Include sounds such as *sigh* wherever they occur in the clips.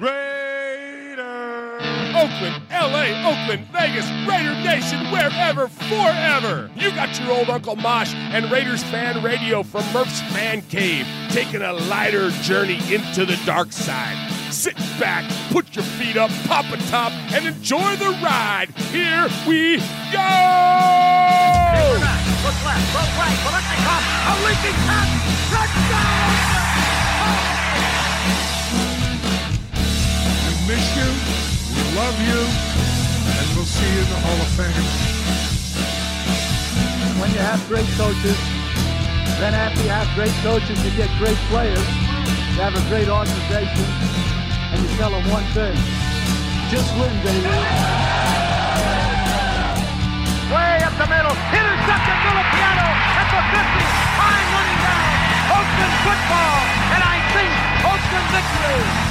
Raider! Oakland, LA, Oakland, Vegas, Raider Nation, wherever, forever! You got your old Uncle Mosh and Raiders fan radio from Murph's Man Cave, taking a lighter journey into the dark side. Sit back, put your feet up, pop a top, and enjoy the ride. Here we go! Look left, look right, Biletnikoff, a leaking pass, touchdown! Miss you, we love you, and we'll see you in the Hall of Fame. When you have great coaches, then after you have great coaches, you get great players. You have a great organization, and you tell them one thing: just win, baby. Way up the middle, intercepted Piano at the 50, time running down. Oakland football, and I think Oakland victory.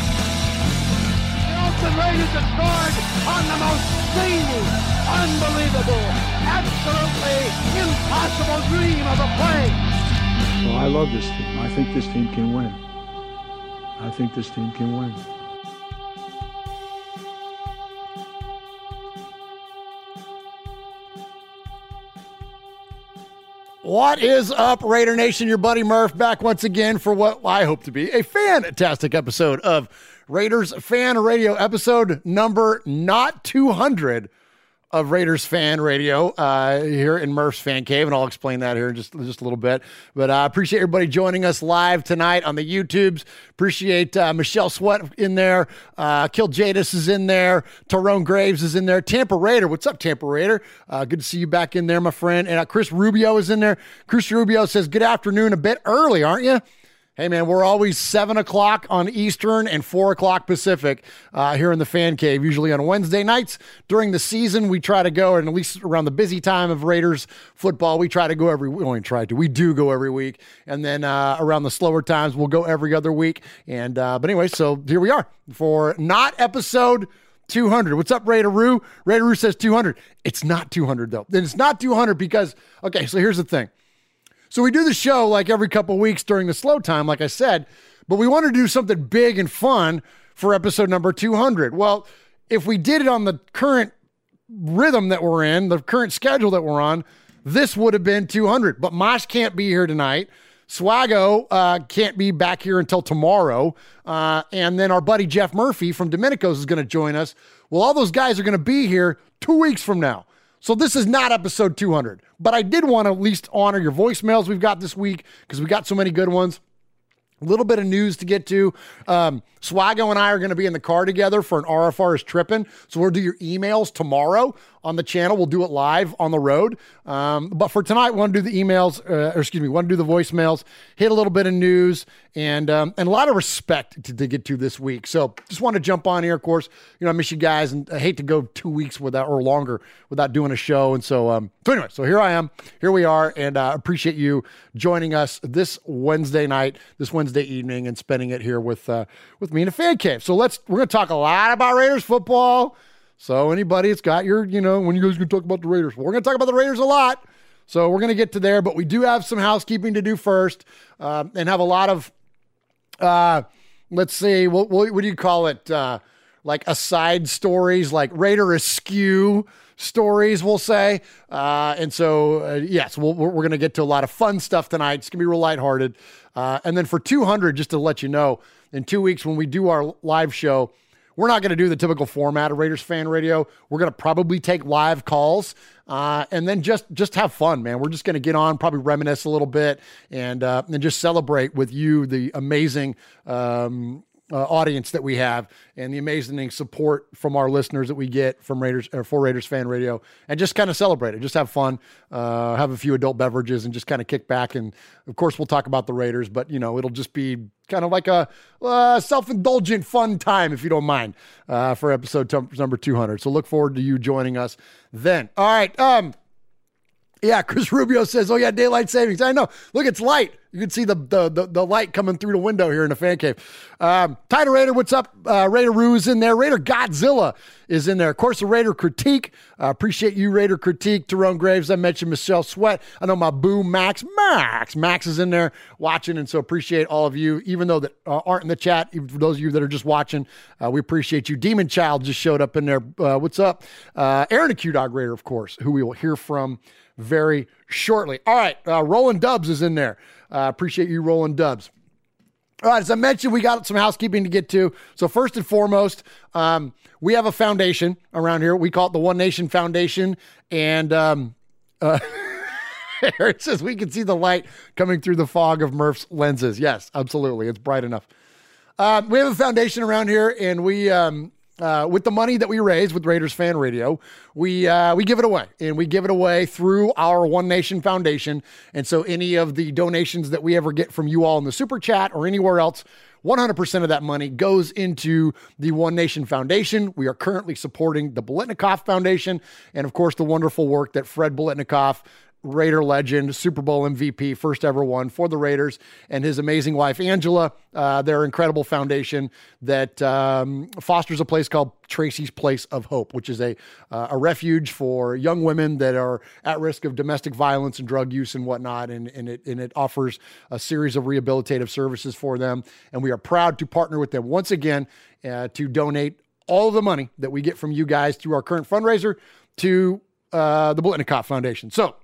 Oakland Raiders have scored on the most zany, unbelievable, absolutely impossible dream of a play. Well, I love this team. I think this team can win. I think this team can win. What is up, Raider Nation? Your buddy Murph back once again for what I hope to be a fantastic episode of Raiders Fan Radio, episode number not 200 of Raiders Fan Radio uh, here in Murph's Fan Cave, and I'll explain that here in just, just a little bit. But I uh, appreciate everybody joining us live tonight on the YouTubes. Appreciate uh, Michelle Sweat in there. Uh, Kill Jadis is in there. Tyrone Graves is in there. Tampa Raider, what's up, Tampa Raider? Uh, good to see you back in there, my friend. And uh, Chris Rubio is in there. Chris Rubio says, Good afternoon, a bit early, aren't you? Hey, man, we're always 7 o'clock on Eastern and 4 o'clock Pacific uh, here in the fan cave, usually on Wednesday nights. During the season, we try to go, and at least around the busy time of Raiders football, we try to go every We only try to. We do go every week. And then uh, around the slower times, we'll go every other week. And uh, But anyway, so here we are for not episode 200. What's up, Raider Roo? Raider Roo says 200. It's not 200, though. And it's not 200 because, okay, so here's the thing. So we do the show like every couple weeks during the slow time, like I said, but we want to do something big and fun for episode number 200. Well, if we did it on the current rhythm that we're in, the current schedule that we're on, this would have been 200. But Mosh can't be here tonight. Swago uh, can't be back here until tomorrow. Uh, and then our buddy Jeff Murphy from Domenico's is going to join us. Well, all those guys are going to be here two weeks from now. So this is not episode 200, but I did want to at least honor your voicemails we've got this week because we got so many good ones. A little bit of news to get to. Um, Swago and I are going to be in the car together for an RFR is tripping. So we'll do your emails tomorrow on the channel. We'll do it live on the road. Um, but for tonight, want to do the emails, uh, or excuse me, want to do the voicemails, hit a little bit of news, and um, and a lot of respect to, to, get to this week. So just want to jump on here. Of course, you know I miss you guys, and I hate to go two weeks without or longer without doing a show. And so um, so anyway, so here I am, here we are, and uh, appreciate you joining us this Wednesday night, this Wednesday evening, and spending it here with uh, with me in a fan cave. So let's we're to talk a lot about Raiders football. So anybody that's got your, you know, when you guys to talk about the Raiders, we're to talk about the Raiders a lot. So we're to get to there, but we do have some housekeeping to do first, uh, and have a lot of, uh, let's see, what, what, what do you call it? Uh, like aside stories, like Raider askew stories, we'll say. Uh, and so, uh, yes, we we are going to get to a lot of fun stuff tonight. It's going to be real lighthearted. Uh, and then for 200, just to let you know, in two weeks when we do our live show, we're not going to do the typical format of Raiders fan radio. We're going to probably take live calls uh, and then just just have fun, man. We're just going to get on, probably reminisce a little bit, and uh, and just celebrate with you the amazing um, uh, audience that we have and the amazing support from our listeners that we get from Raiders or for Raiders fan radio and just kind of celebrate it. Just have fun, uh, have a few adult beverages and just kind of kick back. And of course, we'll talk about the Raiders, but you know, it'll just be kind of like a uh, self indulgent fun time, if you don't mind, uh, for episode t- number 200. So look forward to you joining us then. All right. Um, yeah, Chris Rubio says, "Oh yeah, daylight savings." I know. Look, it's light. You can see the the the, the light coming through the window here in the fan cave. Um, Title Raider, what's up? Uh, Raider Ruse in there. Raider Godzilla is in there. Of course, the Raider Critique. Uh, appreciate you, Raider Critique. Tyrone Graves. I mentioned Michelle Sweat. I know my boo Max. Max. Max is in there watching, and so appreciate all of you, even though that uh, aren't in the chat. Even for those of you that are just watching, uh, we appreciate you. Demon Child just showed up in there. Uh, what's up? Uh, Aaron, a Q Dog Raider, of course, who we will hear from very shortly. All right, uh, Roland Dubs is in there. Uh, appreciate you, rolling Dubs. All right, as I mentioned, we got some housekeeping to get to. So first and foremost, um, we have a foundation around here. We call it the One Nation Foundation, and um, uh, *laughs* it says we can see the light coming through the fog of Murph's lenses. Yes, absolutely, it's bright enough. Uh, we have a foundation around here, and we um, uh, with the money that we raise with Raiders Fan Radio, we uh, we give it away, and we give it away through our One Nation Foundation. And so, any of the donations that we ever get from you all in the super chat or anywhere else, 100% of that money goes into the One Nation Foundation. We are currently supporting the Biletnikoff Foundation, and of course, the wonderful work that Fred Biletnikoff Raider legend, Super Bowl MVP, first ever one for the Raiders, and his amazing wife, Angela. Uh, their incredible foundation that um, fosters a place called Tracy's Place of Hope, which is a, uh, a refuge for young women that are at risk of domestic violence and drug use and whatnot. And, and, it, and it offers a series of rehabilitative services for them. And we are proud to partner with them once again uh, to donate all the money that we get from you guys through our current fundraiser to uh, the Biletnikoff Foundation. So,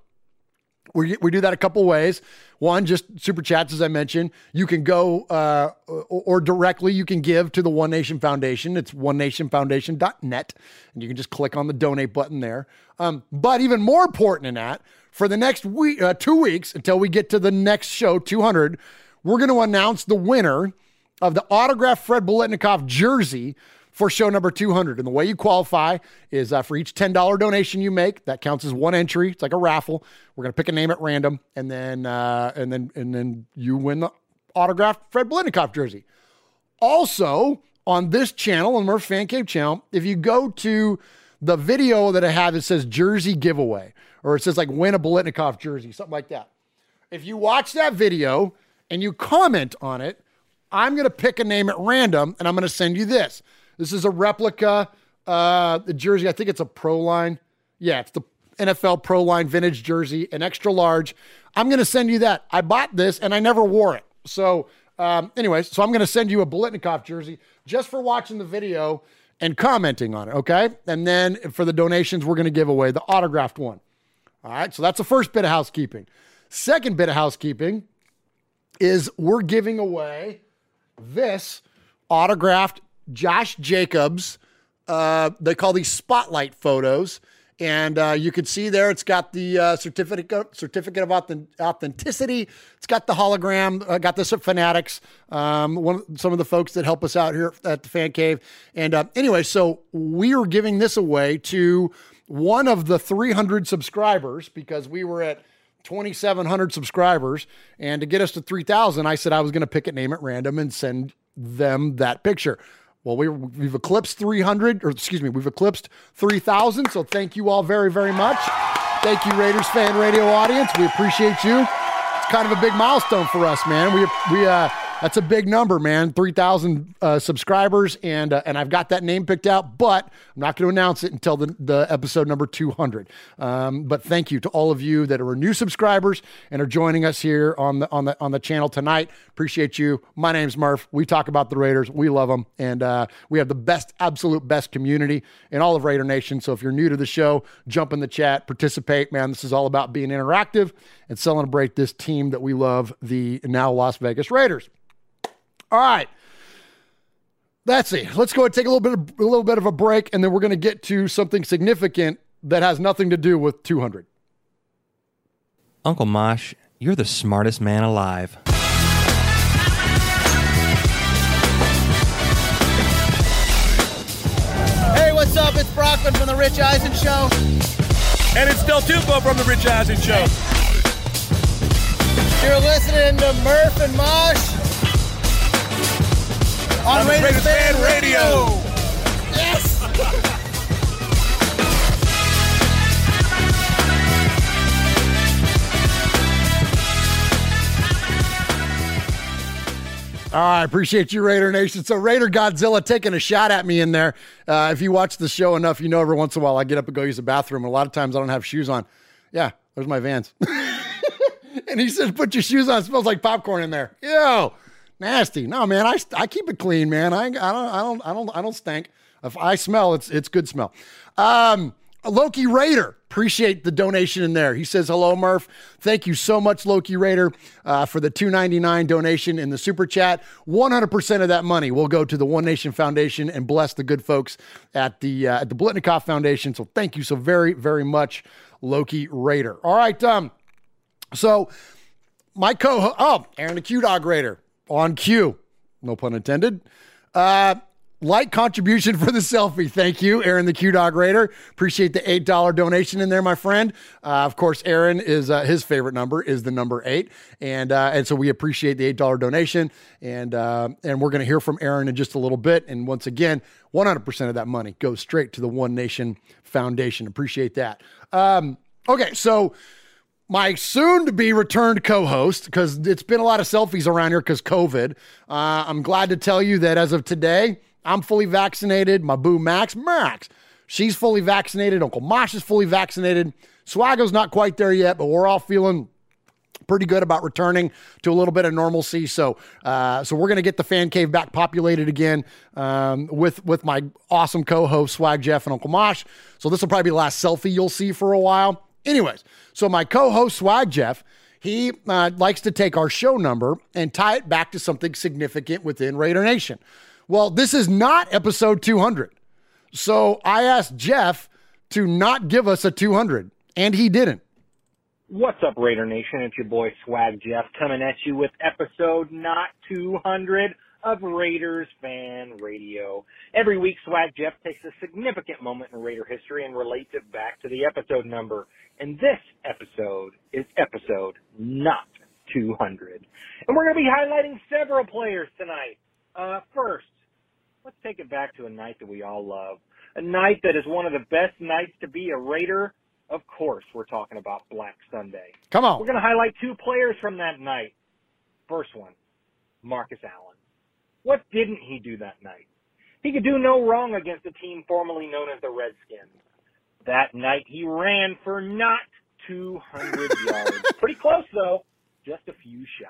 we, we do that a couple ways. One, just super chats, as I mentioned. You can go uh, or, or, directly you can give to the One Nation Foundation. It's onenationfoundation.net, and you can just click on the donate button there. Um, but even more important than that, for the next week, uh, two weeks until we get to the next show, 200, we're going to announce the winner of the autographed Fred Biletnikoff jersey for show number 200. And the way you qualify is uh, for each $10 donation you make, that counts as one entry. It's like a raffle. We're going to pick a name at random and then uh, and then and then you win the autographed Fred Biletnikoff jersey. Also, on this channel, on Murph Fan Cave channel, if you go to the video that I have, it says jersey giveaway, or it says like win a Biletnikoff jersey, something like that. If you watch that video and you comment on it, I'm going to pick a name at random and I'm going to send you this. This is a replica. Uh, the jersey, I think it's a pro line. Yeah, it's the NFL Pro Line vintage jersey, an extra large. I'm going to send you that. I bought this and I never wore it. So, um, anyways, so I'm going to send you a Biletnikoff jersey just for watching the video and commenting on it. Okay. And then for the donations, we're going to give away the autographed one. All right. So that's the first bit of housekeeping. Second bit of housekeeping is we're giving away this autographed Josh Jacobs. Uh, they call these spotlight photos. And uh, you can see there, it's got the uh, certificate certificate of authenticity. It's got the hologram. Uh, got this at Fanatics. Um, one some of the folks that help us out here at the Fan Cave. And uh, anyway, so we are giving this away to one of the 300 subscribers because we were at 2,700 subscribers. And to get us to 3,000, I said I was going to pick a name at random and send them that picture. Well, we, we've eclipsed 300, or excuse me, we've eclipsed 3,000. So thank you all very, very much. Thank you, Raiders fan radio audience. We appreciate you. It's kind of a big milestone for us, man. We we uh, that's a big number, man. 3,000 uh, subscribers, and uh, and I've got that name picked out, but I'm not going to announce it until the, the episode number 200. Um, but thank you to all of you that are new subscribers and are joining us here on the on the on the channel tonight. Appreciate you. My name's Murph. We talk about the Raiders. We love them, and uh, we have the best, absolute best community in all of Raider Nation. So if you're new to the show, jump in the chat, participate, man. This is all about being interactive and celebrate this team that we love, the now Las Vegas Raiders. All right. That's it. Let's go and take a little bit of, a little bit of a break, and then we're going to get to something significant that has nothing to do with 200. Uncle Mosh, you're the smartest man alive. Hey, what's up? It's Brockman from The Rich Eisen Show. And it's Del Tufo from The Rich Eisen Show. You're listening to Murph and Mosh on, On Raiders, Raiders Fan Fan Radio. Radio. Yes. All right, appreciate you, Raider Nation. So, Raider Godzilla taking a shot at me in there. Uh, if you watch the show enough, you know every once in a while I get up and go use the bathroom. And a lot of times I don't have shoes on. Yeah, there's my vans. *laughs* and he says, "Put your shoes on. It smells like popcorn in there." Ew, nasty. No, man, I, I keep it clean, man. I, I don't I don't I don't I don't stink. If I smell, it's it's good smell. Um, Loki Raider, appreciate the donation in there. He says, "Hello, Murph. Thank you so much, Loki Raider, uh, for the two ninety nine donation in the super chat. One hundred percent of that money will go to the One Nation Foundation and bless the good folks at the uh, at the Biletnikoff Foundation. So thank you so very very much, Loki Raider. All right, um, so my co oh Aaron the Q Dog Raider on cue, no pun intended. Uh, like contribution for the selfie. Thank you, Aaron the Q Dog Raider. Appreciate the eight dollar donation in there, my friend. Uh, of course, Aaron is uh, his favorite number is the number eight, and uh, and so we appreciate the eight dollar donation, and uh, and we're going to hear from Aaron in just a little bit. And once again, one hundred percent of that money goes straight to the One Nation Foundation. Appreciate that. Um, okay, so my soon to be returned co host, because it's been a lot of selfies around here because COVID. Uh, I'm glad to tell you that as of today, I'm fully vaccinated. My boo Max, Max, she's fully vaccinated. Uncle Mosh is fully vaccinated. Swaggo's not quite there yet, but we're all feeling pretty good about returning to a little bit of normalcy. So, uh, so we're going to get the fan cave back populated again um, with with my awesome co-host Swag Jeff and Uncle Mosh. So this will probably be the last selfie you'll see for a while. Anyways, so my co-host Swag Jeff. He uh, likes to take our show number and tie it back to something significant within Raider Nation. Well, this is not episode 200. So I asked Jeff to not give us a 200, and he didn't. What's up, Raider Nation? It's your boy Swag Jeff coming at you with episode not 200 of Raiders Fan Radio. Every week, Swag Jeff takes a significant moment in Raider history and relates it back to the episode number. And this episode is episode not 200. And we're going to be highlighting several players tonight. Uh, first, let's take it back to a night that we all love. A night that is one of the best nights to be a Raider. Of course, we're talking about Black Sunday. Come on. We're going to highlight two players from that night. First one, Marcus Allen. What didn't he do that night? He could do no wrong against a team formerly known as the Redskins. That night he ran for not 200 *laughs* yards. Pretty close though, just a few shy.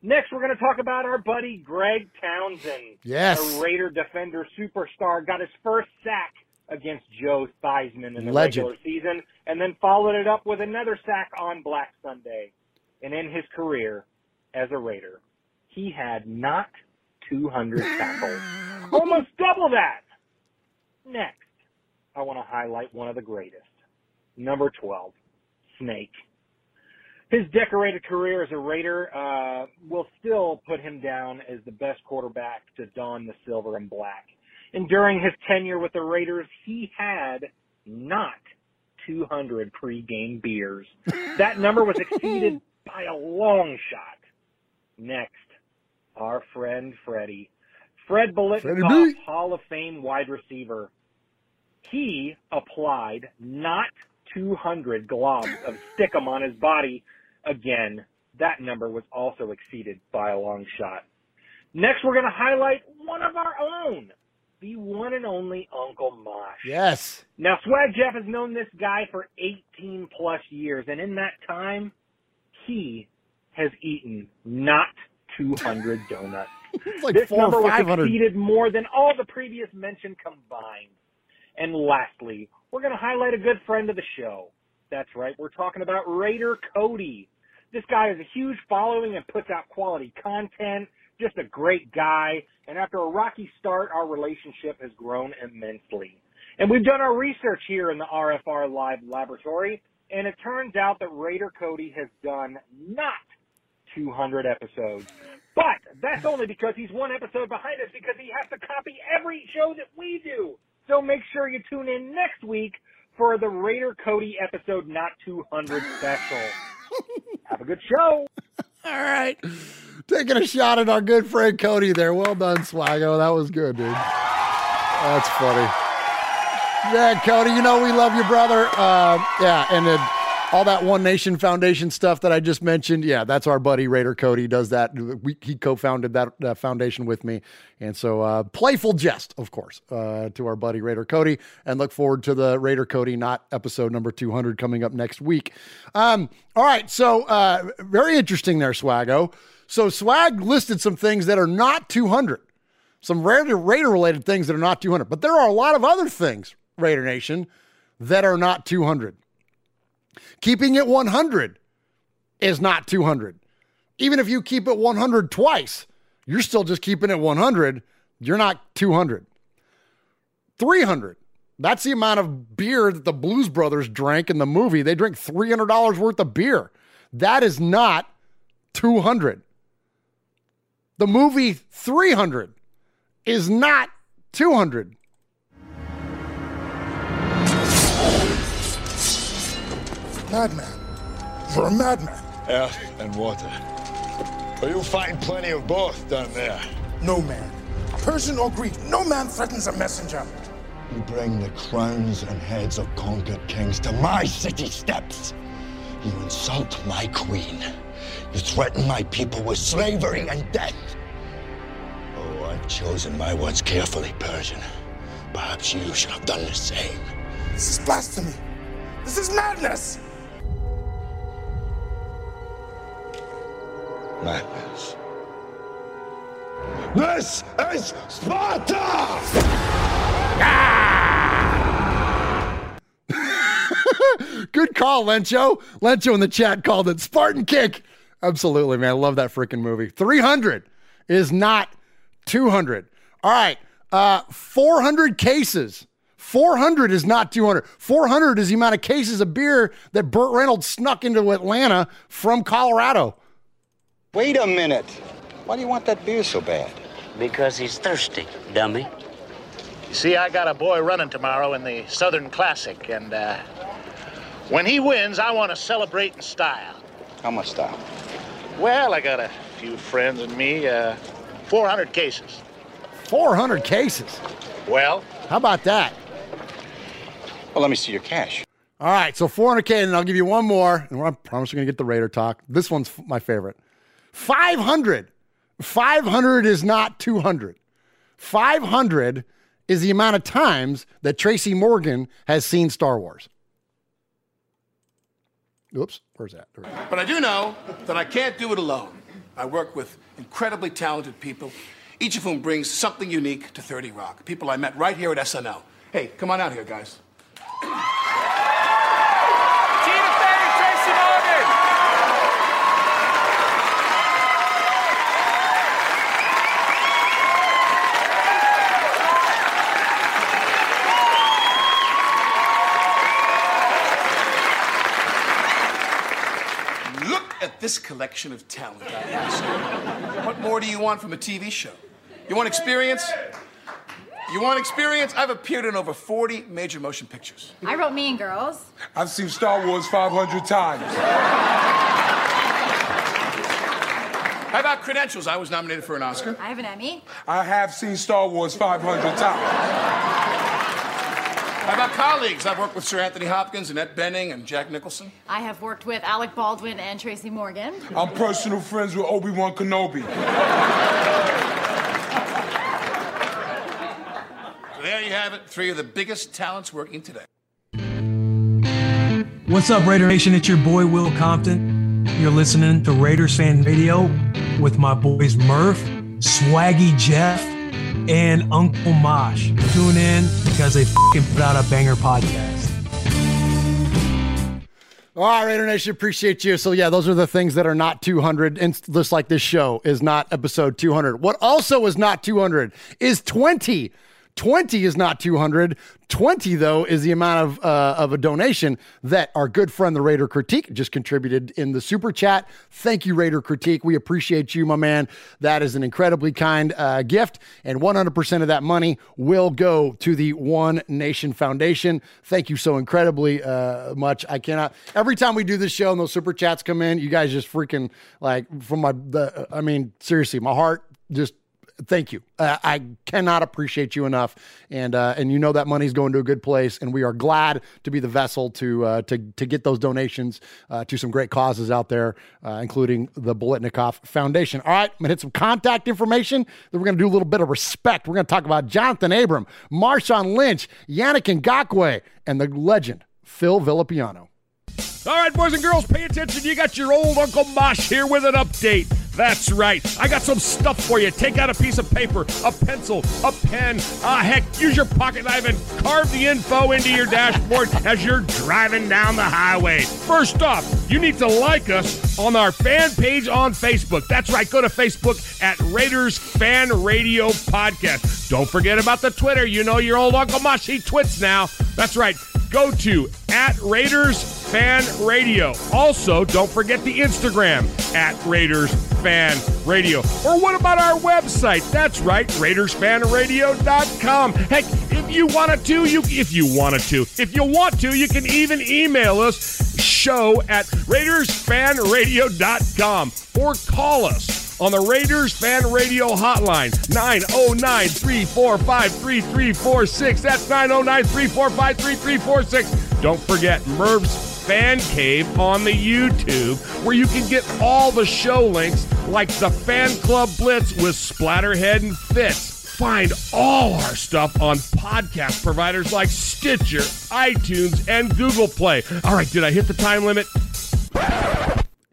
Next, we're going to talk about our buddy Greg Townsend. Yes. A Raider defender superstar got his first sack against Joe Theismann in the Legend. regular season and then followed it up with another sack on Black Sunday. And in his career as a Raider, he had not 200 tackles. *laughs* Almost double that. Next, I want to highlight one of the greatest. Number 12, Snake. His decorated career as a Raider uh, will still put him down as the best quarterback to don the silver and black. And during his tenure with the Raiders, he had not 200 pregame beers. That number was exceeded *laughs* by a long shot. Next, our friend Freddie. Fred Freddie Biletnikoff, Hall of Fame wide receiver. He applied not 200 globs of stickum on his body. Again, that number was also exceeded by a long shot. Next, we're going to highlight one of our own, the one and only Uncle Mosh. Yes. Now, Swag Jeff has known this guy for 18 plus years, and in that time, he has eaten not 200 donuts. *laughs* Like this number was exceeded more than all the previous mentioned combined. And lastly, we're going to highlight a good friend of the show. That's right, we're talking about Raider Cody. This guy has a huge following and puts out quality content, just a great guy. And after a rocky start, our relationship has grown immensely. And we've done our research here in the RFR Live Laboratory, and it turns out that Raider Cody has done not 200 episodes. But that's only because he's one episode behind us because he has to copy every show that we do. So make sure you tune in next week for the Raider Cody episode not 200 special. *laughs* Have a good show. All right. Taking a shot at our good friend Cody there. Well done, Swaggo. That was good, dude. That's funny. Yeah, Cody, you know we love you, brother. Uh, yeah, and then all that One Nation Foundation stuff that I just mentioned. Yeah, that's our buddy Raider Cody. Does that? We, he co-founded that uh, foundation with me, and so uh, playful jest, of course, uh, to our buddy Raider Cody, and look forward to the Raider Cody not episode number two hundred coming up next week. Um, all right, so uh, very interesting there, Swaggo. So Swag listed some things that are not two hundred, some Raider related things that are not two hundred, but there are a lot of other things, Raider Nation, that are not two hundred. Keeping it 100 is not 200. Even if you keep it 100 twice, you're still just keeping it 100. You're not 200. 300. That's the amount of beer that the Blues Brothers drank in the movie. They drank $300 worth of beer. That is not 200. The movie 300 is not 200. Madman. You're a madman. Air and water. But you'll find plenty of both down there. No man. Persian or Greek, no man threatens a messenger. You bring the crowns and heads of conquered kings to my city steps. You insult my queen. You threaten my people with slavery and death. Oh, I've chosen my words carefully, Persian. Perhaps you should have done the same. This is blasphemy. This is madness. Madness. This is Sparta! *laughs* Good call, Lencho. Lencho in the chat called it Spartan Kick. Absolutely, man. I love that freaking movie. 300 is not 200. All right. Uh, 400 cases. 400 is not 200. 400 is the amount of cases of beer that Burt Reynolds snuck into Atlanta from Colorado. Wait a minute. Why do you want that beer so bad? Because he's thirsty, dummy. You see, I got a boy running tomorrow in the Southern Classic, and uh, when he wins, I want to celebrate in style. How much style? Well, I got a few friends and me, uh, 400 cases. 400 cases. Well, How about that? Well, let me see your cash. All right, so 400K, and I'll give you one more. And I promise we're going to get the Raider talk. This one's my favorite. 500. 500 is not 200. 500 is the amount of times that Tracy Morgan has seen Star Wars. Oops, where's that? But I do know that I can't do it alone. I work with incredibly talented people, each of whom brings something unique to 30 Rock. People I met right here at SNL. Hey, come on out here, guys. Tina Fey, Tracy Morgan. Look at this collection of talent. I ask. What more do you want from a TV show? You want experience? You want experience? I've appeared in over 40 major motion pictures. I wrote Mean Girls. I've seen Star Wars 500 times. How about credentials? I was nominated for an Oscar. I have an Emmy. I have seen Star Wars 500 times. How about colleagues? I've worked with Sir Anthony Hopkins, Annette Bening, and Jack Nicholson. I have worked with Alec Baldwin and Tracy Morgan. I'm personal friends with Obi-Wan Kenobi. So there you have it, three of the biggest talents working today. What's up, Raider Nation? It's your boy Will Compton. You're listening to Raiders Fan Radio with my boys Murph, Swaggy Jeff, and Uncle Mosh. Tune in because they fing put out a banger podcast. All right, Nation, appreciate you. So, yeah, those are the things that are not 200, and just like this show is not episode 200. What also is not 200 is 20. 20 is not 200. 20 though is the amount of uh, of a donation that our good friend the Raider Critique just contributed in the super chat. Thank you Raider Critique. We appreciate you my man. That is an incredibly kind uh, gift and 100% of that money will go to the One Nation Foundation. Thank you so incredibly uh, much. I cannot every time we do this show and those super chats come in, you guys just freaking like from my the I mean seriously, my heart just thank you. Uh, I cannot appreciate you enough, and uh, and you know that money's going to a good place, and we are glad to be the vessel to uh, to to get those donations uh, to some great causes out there, uh, including the Biletnikoff Foundation. All right, I'm gonna hit some contact information. Then we're gonna do a little bit of respect. We're gonna talk about Jonathan Abram, Marshawn Lynch, Yannick Ngakoue, and the legend Phil Villapiano. All right, boys and girls, pay attention. You got your old Uncle Mosh here with an update. That's right. I got some stuff for you. Take out a piece of paper, a pencil, a pen. Ah, heck, use your pocket knife and carve the info into your dashboard as you're driving down the highway. First off, you need to like us on our fan page on Facebook. That's right. Go to Facebook at Raiders Fan Radio Podcast. Don't forget about the Twitter. You know your old Uncle Mosh, he twits now. That's right go to at Raiders Fan Radio. Also, don't forget the Instagram at Raiders Fan Radio. Or what about our website? That's right, RaidersFanRadio.com. Heck, if you wanted to, you if you wanted to, if you want to, you can even email us show at RaidersFanRadio.com or call us on the Raiders Fan Radio Hotline, 909 345 3346. That's 909 345 3346. Don't forget Murph's Fan Cave on the YouTube, where you can get all the show links like the Fan Club Blitz with Splatterhead and Fitz. Find all our stuff on podcast providers like Stitcher, iTunes, and Google Play. All right, did I hit the time limit?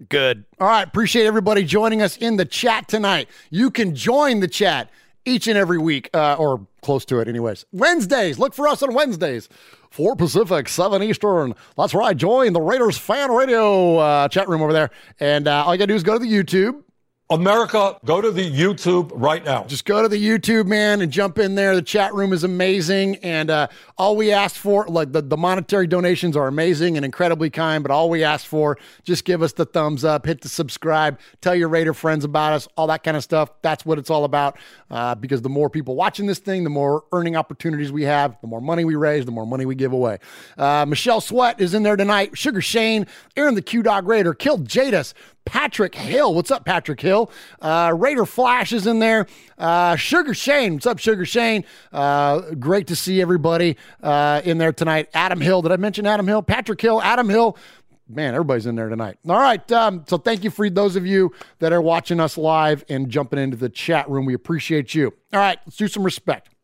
Good. All right. Appreciate everybody joining us in the chat tonight. You can join the chat each and every week, uh, or close to it, anyways. Wednesdays. Look for us on Wednesdays. 4 Pacific, 7 Eastern. That's right. Join the Raiders Fan Radio uh, chat room over there. And uh, all you got to do is go to the YouTube. America, go to the YouTube right now. Just go to the YouTube, man, and jump in there. The chat room is amazing. And uh, all we ask for, like the, the monetary donations are amazing and incredibly kind, but all we ask for, just give us the thumbs up, hit the subscribe, tell your Raider friends about us, all that kind of stuff. That's what it's all about. Uh, because the more people watching this thing, the more earning opportunities we have, the more money we raise, the more money we give away. Uh, Michelle Sweat is in there tonight. Sugar Shane, Aaron the Q Dog Raider, killed Jadis, Patrick Hill. What's up, Patrick Hill? Uh, Raider Flash is in there. Uh, Sugar Shane. What's up, Sugar Shane? Uh, great to see everybody uh, in there tonight. Adam Hill. Did I mention Adam Hill? Patrick Hill, Adam Hill. Man, everybody's in there tonight. All right. Um, so thank you for those of you that are watching us live and jumping into the chat room. We appreciate you. All right. Let's do some respect.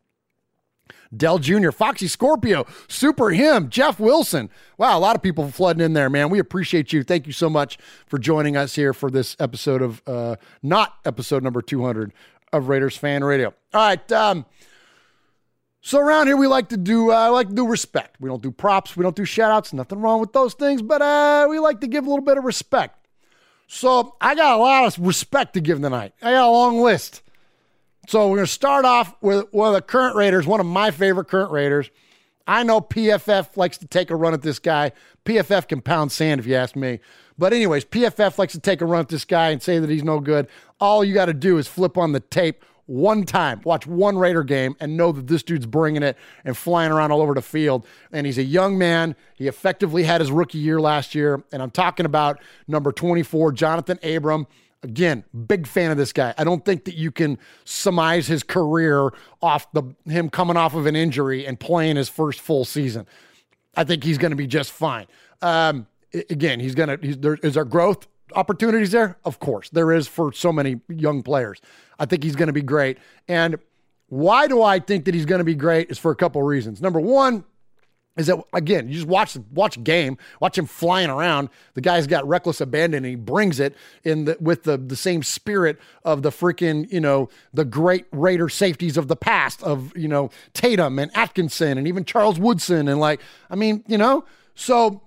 Dell Jr., Foxy Scorpio, Super Him, Jeff Wilson. Wow, a lot of people flooding in there, man. We appreciate you. Thank you so much for joining us here for this episode of, uh, not episode number 200 of Raiders Fan Radio. All right. Um, so around here, we like to do, uh, like to do respect. We don't do props. We don't do shout outs. Nothing wrong with those things, but uh, we like to give a little bit of respect. So I got a lot of respect to give tonight. I got a long list. So we're going to start off with one of the current Raiders, one of my favorite current Raiders. I know PFF likes to take a run at this guy. PFF can pound sand if you ask me. But, anyways, PFF likes to take a run at this guy and say that he's no good. All you got to do is flip on the tape one time, watch one Raider game, and know that this dude's bringing it and flying around all over the field. And he's a young man. He effectively had his rookie year last year. And I'm talking about number 24, Jonathan Abram. Again, big fan of this guy. I don't think that you can surmise his career off the him coming off of an injury and playing his first full season. I think he's going to be just fine. Um, again, he's going to. There, is there growth opportunities there? Of course, there is for so many young players. I think he's going to be great. And why do I think that he's going to be great? Is for a couple of reasons. Number one, is that again you just watch watch game watch him flying around the guy's got reckless abandon and he brings it in the, with the the same spirit of the freaking you know the great raider safeties of the past of you know tatum and atkinson and even charles woodson and like i mean you know so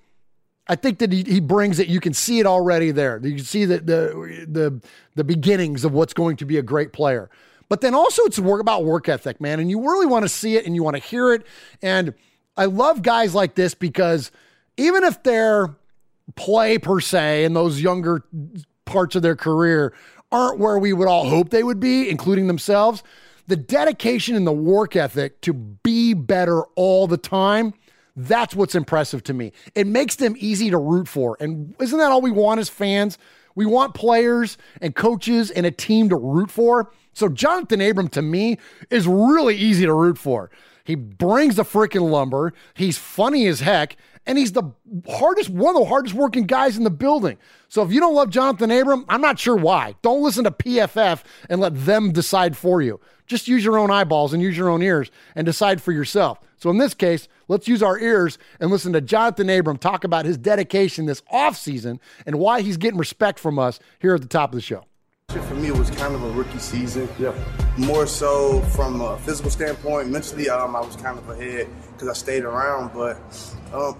I think that he, he brings it. You can see it already there. You can see the, the the the beginnings of what's going to be a great player. But then also it's work about work ethic, man. And you really want to see it and you want to hear it. And I love guys like this because even if their play per se in those younger parts of their career aren't where we would all hope they would be, including themselves, the dedication and the work ethic to be better all the time. That's what's impressive to me. It makes them easy to root for. And isn't that all we want as fans? We want players and coaches and a team to root for. So Jonathan Abram to me is really easy to root for. He brings the freaking lumber. He's funny as heck. And he's the hardest, one of the hardest working guys in the building. So if you don't love Jonathan Abram, I'm not sure why. Don't listen to PFF and let them decide for you. Just use your own eyeballs and use your own ears and decide for yourself. So in this case, let's use our ears and listen to Jonathan Abram talk about his dedication this offseason and why he's getting respect from us here at the top of the show. For me, it was kind of a rookie season. Yeah. More so from a physical standpoint. Mentally, um, I was kind of ahead because I stayed around. But um,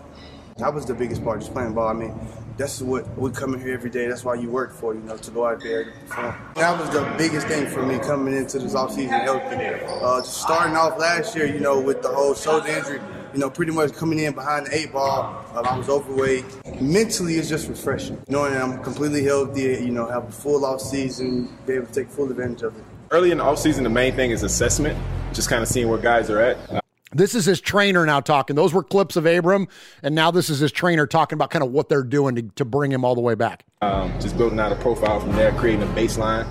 that was the biggest part, just playing ball. I mean, that's what we come in here every day. That's why you work for, you know, to go out there perform. That was the biggest thing for me coming into this offseason healthy. Uh, just starting off last year, you know, with the whole shoulder injury, you know, pretty much coming in behind the eight ball. Uh, I was overweight. Mentally, it's just refreshing. Knowing that I'm completely healthy, you know, have a full off season, be able to take full advantage of it. Early in the offseason, the main thing is assessment, just kind of seeing where guys are at. Uh, this is his trainer now talking. Those were clips of Abram, and now this is his trainer talking about kind of what they're doing to, to bring him all the way back. Um, just building out a profile from there, creating a baseline,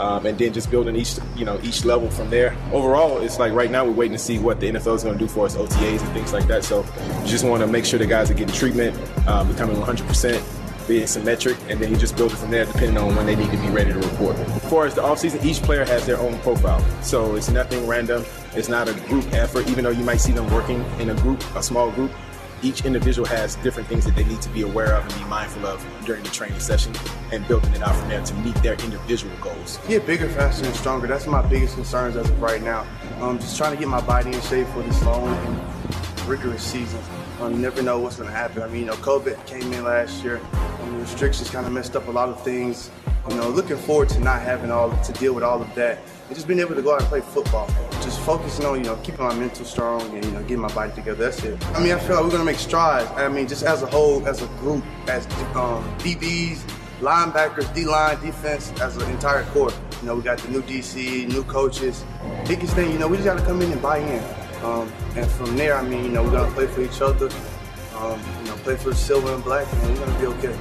um, and then just building each you know each level from there. Overall, it's like right now we're waiting to see what the NFL is going to do for us, OTAs and things like that. So, just want to make sure the guys are getting treatment, um, becoming 100 percent being symmetric, and then you just build it from there depending on when they need to be ready to report. As far as the offseason, each player has their own profile. So it's nothing random. It's not a group effort, even though you might see them working in a group, a small group. Each individual has different things that they need to be aware of and be mindful of during the training session and building it out from there to meet their individual goals. Get bigger, faster, and stronger. That's my biggest concerns as of right now. Um, just trying to get my body in shape for this long and rigorous season. Um, you never know what's going to happen. I mean, you know, COVID came in last year, and the restrictions kind of messed up a lot of things. You know, looking forward to not having all to deal with all of that, and just being able to go out and play football. Just focusing on, you know, keeping my mental strong and you know, getting my body together. That's it. I mean, I feel like we're going to make strides. I mean, just as a whole, as a group, as um, DBs, linebackers, D line, defense, as an entire core. You know, we got the new DC, new coaches. Biggest thing, you know, we just got to come in and buy in. Um, and from there, I mean, you know, we're gonna play for each other. Um, you know, play for silver and black, and we're gonna be okay.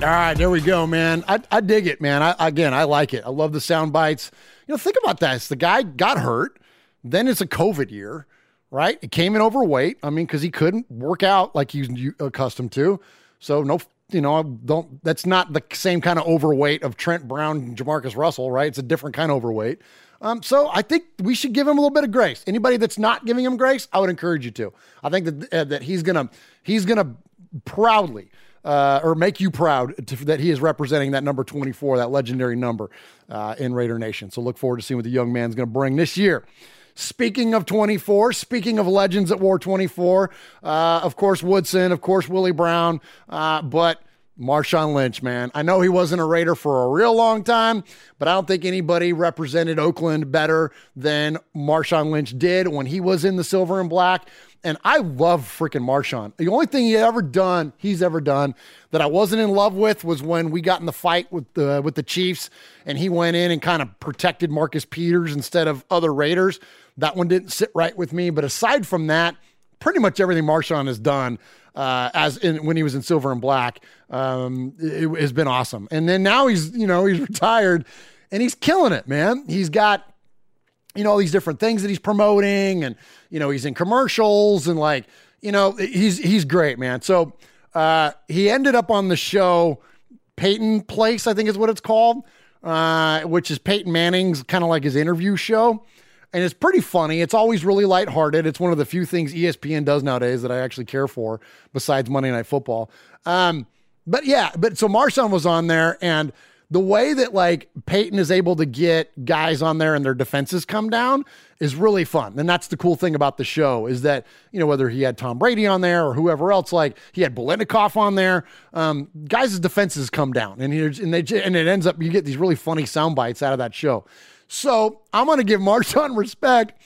All right, there we go, man. I, I dig it, man. I, again, I like it. I love the sound bites. You know, think about this. The guy got hurt. Then it's a COVID year, right? It came in overweight. I mean, because he couldn't work out like he's accustomed to. So no, you know, don't. That's not the same kind of overweight of Trent Brown, and Jamarcus Russell, right? It's a different kind of overweight. Um, so I think we should give him a little bit of grace. Anybody that's not giving him grace, I would encourage you to. I think that uh, that he's gonna he's gonna proudly uh, or make you proud to, that he is representing that number 24, that legendary number uh, in Raider Nation. So look forward to seeing what the young man's going to bring this year. Speaking of 24, speaking of legends at War 24, uh, of course, Woodson, of course, Willie Brown, uh, but Marshawn Lynch, man. I know he wasn't a Raider for a real long time, but I don't think anybody represented Oakland better than Marshawn Lynch did when he was in the silver and black. And I love freaking Marshawn. The only thing he ever done, he's ever done that I wasn't in love with was when we got in the fight with the with the Chiefs and he went in and kind of protected Marcus Peters instead of other Raiders. That one didn't sit right with me. But aside from that, pretty much everything Marshawn has done uh, as in when he was in silver and black um, it, it has been awesome. And then now he's you know he's *laughs* retired and he's killing it, man. He's got you know all these different things that he's promoting and you know he's in commercials and like you know he's he's great man so uh, he ended up on the show peyton place i think is what it's called uh, which is peyton manning's kind of like his interview show and it's pretty funny it's always really lighthearted it's one of the few things espn does nowadays that i actually care for besides monday night football um, but yeah but so marshawn was on there and the way that like Peyton is able to get guys on there and their defenses come down is really fun. And that's the cool thing about the show is that, you know, whether he had Tom Brady on there or whoever else, like he had Biletnikoff on there, um, guys' defenses come down and, here's, and, they, and it ends up, you get these really funny sound bites out of that show. So I'm going to give Marshawn *laughs* respect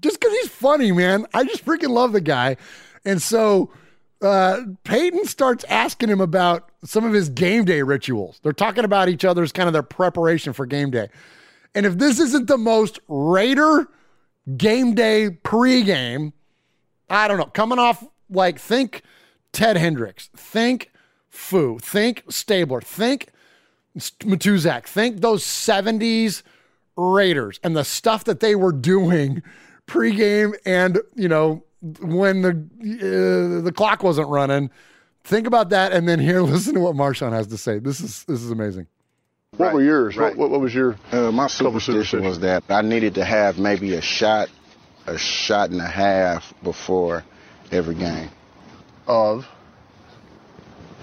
just because he's funny, man. I just freaking love the guy. And so uh, Peyton starts asking him about some of his game day rituals. They're talking about each other's kind of their preparation for game day. And if this isn't the most Raider game day pregame, I don't know, coming off like think Ted Hendricks, think Fu, think Stabler, think Matuszak, think those 70s Raiders and the stuff that they were doing pregame and, you know, when the uh, the clock wasn't running. Think about that, and then here, *laughs* listen to what Marshawn has to say. This is this is amazing. What were yours? What, what, what was your? Uh, my superstition was that I needed to have maybe a shot, a shot and a half before every game. Of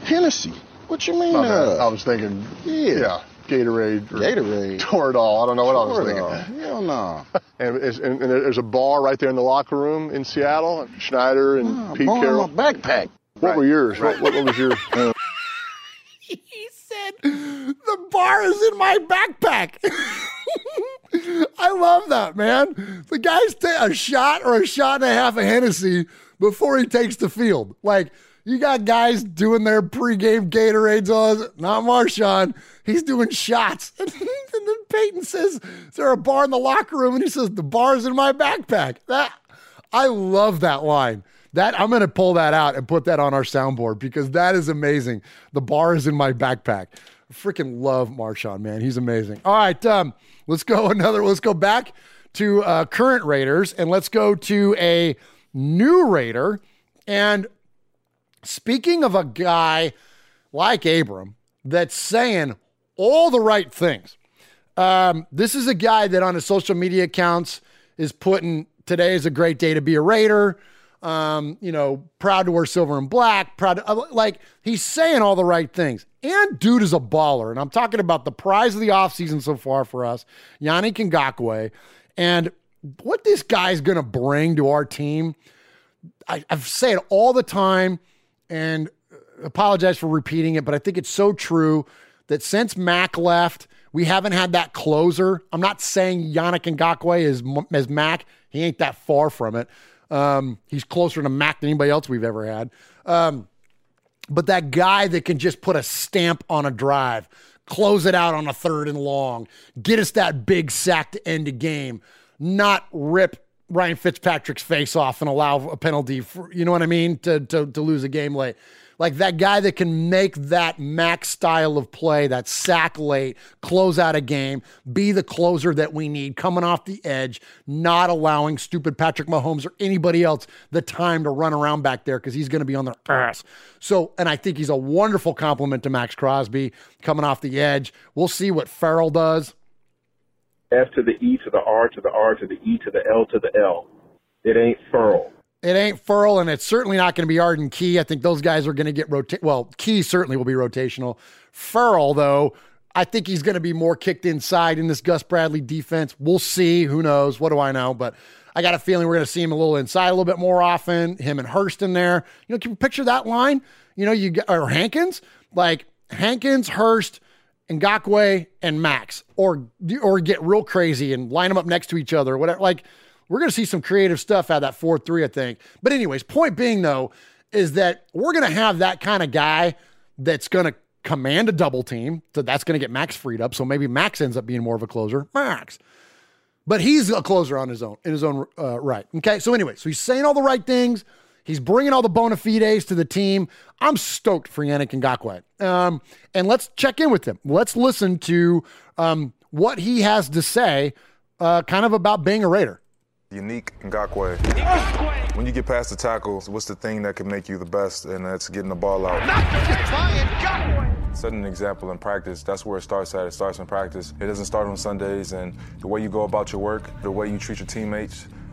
Hennessy. What you mean? Uh? I was thinking. Yeah. Yeah. Gatorade. Or Gatorade. Toradol. I don't know what I was thinking. Hell no. *laughs* And, and, and there's a bar right there in the locker room in Seattle. Schneider and Oh, Pete Carroll. my backpack. What were yours? What, what, what was your? Uh, *laughs* He said, "The bar is in my backpack." *laughs* I love that, man. The guy's take a shot or a shot and a half of Hennessy before he takes the field. Like you got guys doing their pregame Gatorades on, not Marshawn. He's doing shots. *laughs* And, then Peyton says, Is there a bar in the locker room? And he says, The bar's in my backpack. That I love that line. That I'm gonna pull that out and put that on our soundboard because that is amazing. The bar is in my backpack. I freaking love Marshawn, man. He's amazing. All right, um, let's go *laughs* another. Let's go back to uh, current Raiders and let's go to a new Raider. And speaking of a guy like Abram that's saying all the right things, um, this is a guy that on his social media accounts is putting today is a great day to be a Raider. Um, you know, proud to wear silver and black, proud to, uh, like he's saying all the right things. And dude is a baller. And I'm talking about the prize of the offseason so far for us, Yannick Ngakoue. And what this guy's going to bring to our team, I, I've said all the time and apologize for repeating it, but I think it's so true that since Mack left, we haven't had that closer. I'm not saying Yannick Ngakoue is as Mack. He ain't that far from it. Um, he's closer to Mack than anybody else we've ever had. Um, but that guy that can just put a stamp on a drive, close it out on a third and long, get us that big sack to end a game, not rip Ryan Fitzpatrick's face off and allow a penalty for, you know what I mean, to, to, to lose a game late. Like that guy that can make that Mack style of play, that sack late, close out a game, be the closer that we need, coming off the edge, not allowing stupid Patrick Mahomes or anybody else the time to run around back there because he's going to be on their ass. So, and I think he's a wonderful compliment to Maxx Crosby coming off the edge. We'll see what Ferrell does. F to the E to the R to the R to the E to the L to the L. It ain't furl. It ain't Furl, and it's certainly not going to be Arden Key. I think those guys are going to get rotate. Well, Key certainly will be rotational. Furl, though, I think he's going to be more kicked inside in this Gus Bradley defense. We'll see. Who knows? What do I know? But I got a feeling we're going to see him a little inside a little bit more often. Him and Hurst in there. You know, can you picture that line? You know, you or Hankins like Hankins, Hurst, Ngakoue, and Max, or or get real crazy and line them up next to each other, whatever. Like we're going to see some creative stuff out of that 4 3, I think. But, anyways, point being, though, is that we're going to have that kind of guy that's going to command a double team. So that's going to get Max freed up. So maybe Max ends up being more of a closer. Max. But he's a closer on his own, in his own uh, right. Okay. So, anyway, so he's saying all the right things. He's bringing all the bona fides to the team. I'm stoked for Yannick Ngakoue. Um, and let's check in with him. Let's listen to um, what he has to say uh, kind of about being a Raider. Yannick Ngakoue. When you get past the tackles, what's the thing that can make you the best? And that's getting the ball out. Setting an example in practice, that's where it starts at. It starts in practice. It doesn't start on Sundays. And the way you go about your work, the way you treat your teammates,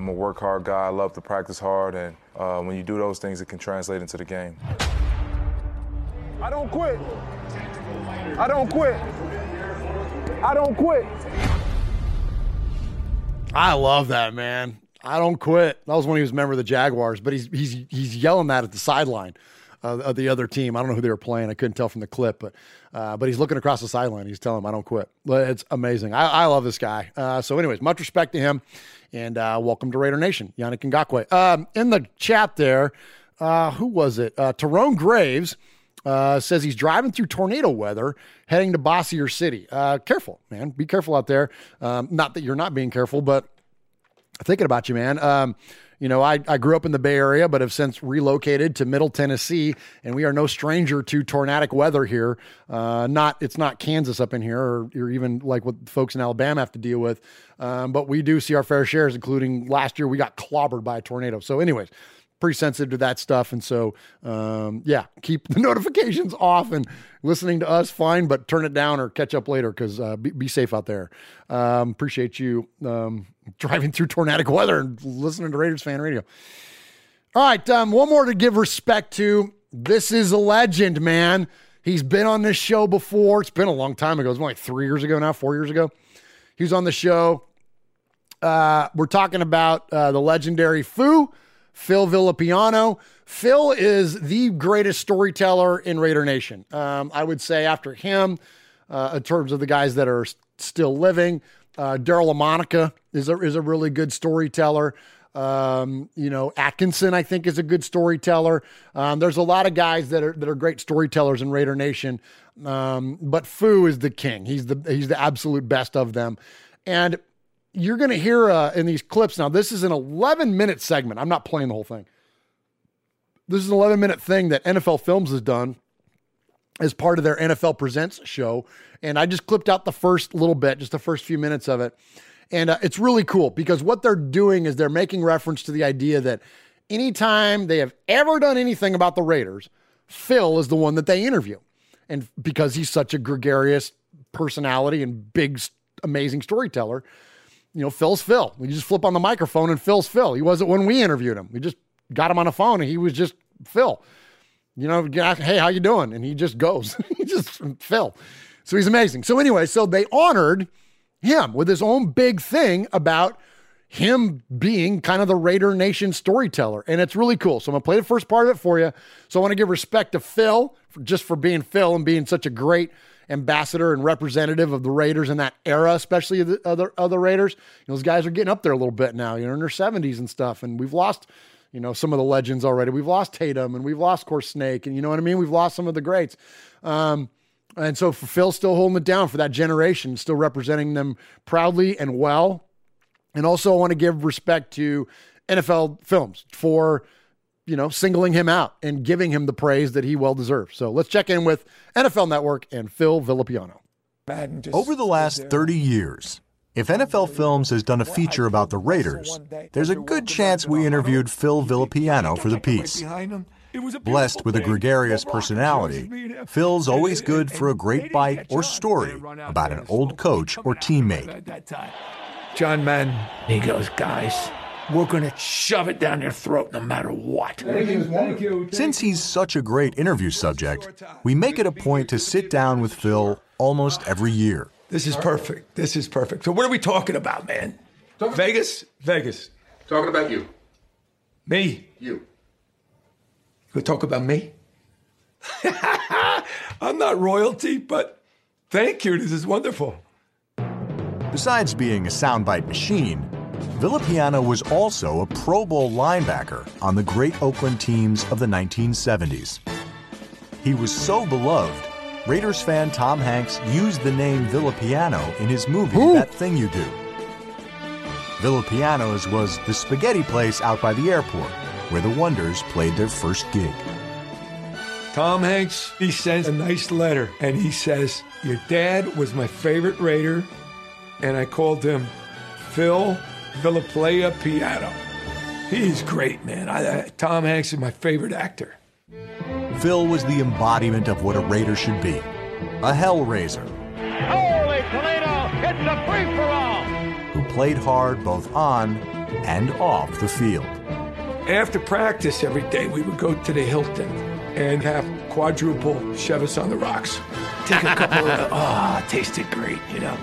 I'm a work hard guy. I love to practice hard, and uh, when you do those things, it can translate into the game. I don't quit. I don't quit. I don't quit. I love that man. I don't quit. That was when he was a member of the Jaguars, but he's he's he's yelling that at the sideline uh, of the other team. I don't know who they were playing. I couldn't tell from the clip, but uh, but he's looking across the sideline. He's telling him, "I don't quit." It's amazing. I, I love this guy. Uh, so, anyways, much respect to him, and uh, welcome to Raider Nation, Yannick Ngakoue. Um, in the chat there, uh, who was it? Uh, Tyrone Graves. Uh, says he's driving through tornado weather heading to Bossier City. Uh, careful, man. Be careful out there. Um, not that you're not being careful, but thinking about you, man. Um, you know, I, I grew up in the Bay Area, but have since relocated to Middle Tennessee, and we are no stranger to tornadic weather here. Uh, not it's not Kansas up in here, or, or even like what folks in Alabama have to deal with. Um, but we do see our fair shares, including last year we got clobbered by a tornado. So, anyways, pretty sensitive to that stuff. And so, um, yeah, keep the *laughs* notifications off and listening to us, fine, but turn it down or catch up later because uh, be, be, safe out there. Um, appreciate you um, driving through tornadic weather and listening to Raiders fan radio. All right, um, one more to give respect to. This is a legend, man. He's been on this show before. It's been a long time ago. It's like three years ago now, four years ago. He was on the show. Uh, we're talking about uh, the legendary Foo. Phil Villapiano. Phil is the greatest storyteller in Raider Nation. Um, I would say after him, uh, in terms of the guys that are still living, uh, Daryle Lamonica is a, is a really good storyteller. Um, you know, Atkinson, I think, is a good storyteller. Um, there's a lot of guys that are that are great storytellers in Raider Nation, um, but Foo is the king. He's the he's the absolute best of them, and you're going to hear uh, in these clips now. This is an 11 minute segment. I'm not playing the whole thing. This is an 11 minute thing that NFL Films has done as part of their NFL Presents show, and I just clipped out the first little bit, just the first few minutes of it. And uh, it's really cool because what they're doing is they're making reference to the idea that anytime they have ever done anything about the Raiders, Phil is the one that they interview. And because he's such a gregarious personality and big, amazing storyteller, you know, Phil's Phil. We just flip on the microphone and Phil's Phil. He wasn't when we interviewed him. We just got him on the phone and he was just Phil. You know, hey, how you doing? And he just goes. *laughs* he just Phil. So he's amazing. So anyway, so they honored him with his own big thing about him being kind of the Raider Nation storyteller. And it's really cool. So I'm going to play the first part of it for you. So I want to give respect to Phil for, just for being Phil and being such a great ambassador and representative of the Raiders in that era, especially the other other Raiders. You know, those guys are getting up there a little bit now, you know, in their 70s and stuff. And we've lost, you know, some of the legends already. We've lost Tatum and we've lost, of course, Snake. And you know what I mean? We've lost some of the greats. Um, and so for Phil still holding it down for that generation, still representing them proudly and well. And also I want to give respect to NFL films for you know, singling him out and giving him the praise that he well deserves. So let's check in with NFL Network and Phil Villapiano. Over the last 30 years, if NFL Films has done a feature about the Raiders, there's a good chance we interviewed Phil Villapiano for the piece. Blessed with a gregarious personality, Phil's always good for a great bite or story about an old coach or teammate. John Madden, he goes, guys, we're going to shove it down your throat no matter what. Since he's such a great interview subject, we make it a point to sit down with Phil almost every year. This is perfect. This is perfect. So, what are we talking about, man? Vegas? Vegas. Talking about you. Me? You. You talk about me? *laughs* I'm not royalty, but thank you. This is wonderful. Besides being a soundbite machine, Villapiano was also a Pro Bowl linebacker on the great Oakland teams of the 1970s. He was so beloved, Raiders fan Tom Hanks used the name Villapiano in his movie Ooh. That Thing You Do. Villapiano's was the spaghetti place out by the airport where the Wonders played their first gig. Tom Hanks, he sends a nice letter and he says, Your dad was my favorite Raider and I called him Phil Villaplaya Piano. He's great, man. I, I, Tom Hanks is my favorite actor. Phil was the embodiment of what a Raider should be a hellraiser. Holy Toledo, it's a free for all. Who played hard both on and off the field. After practice every day, we would go to the Hilton and have quadruple Chivas on the rocks. Take a couple of, *laughs* ah, oh, tasted great, you know.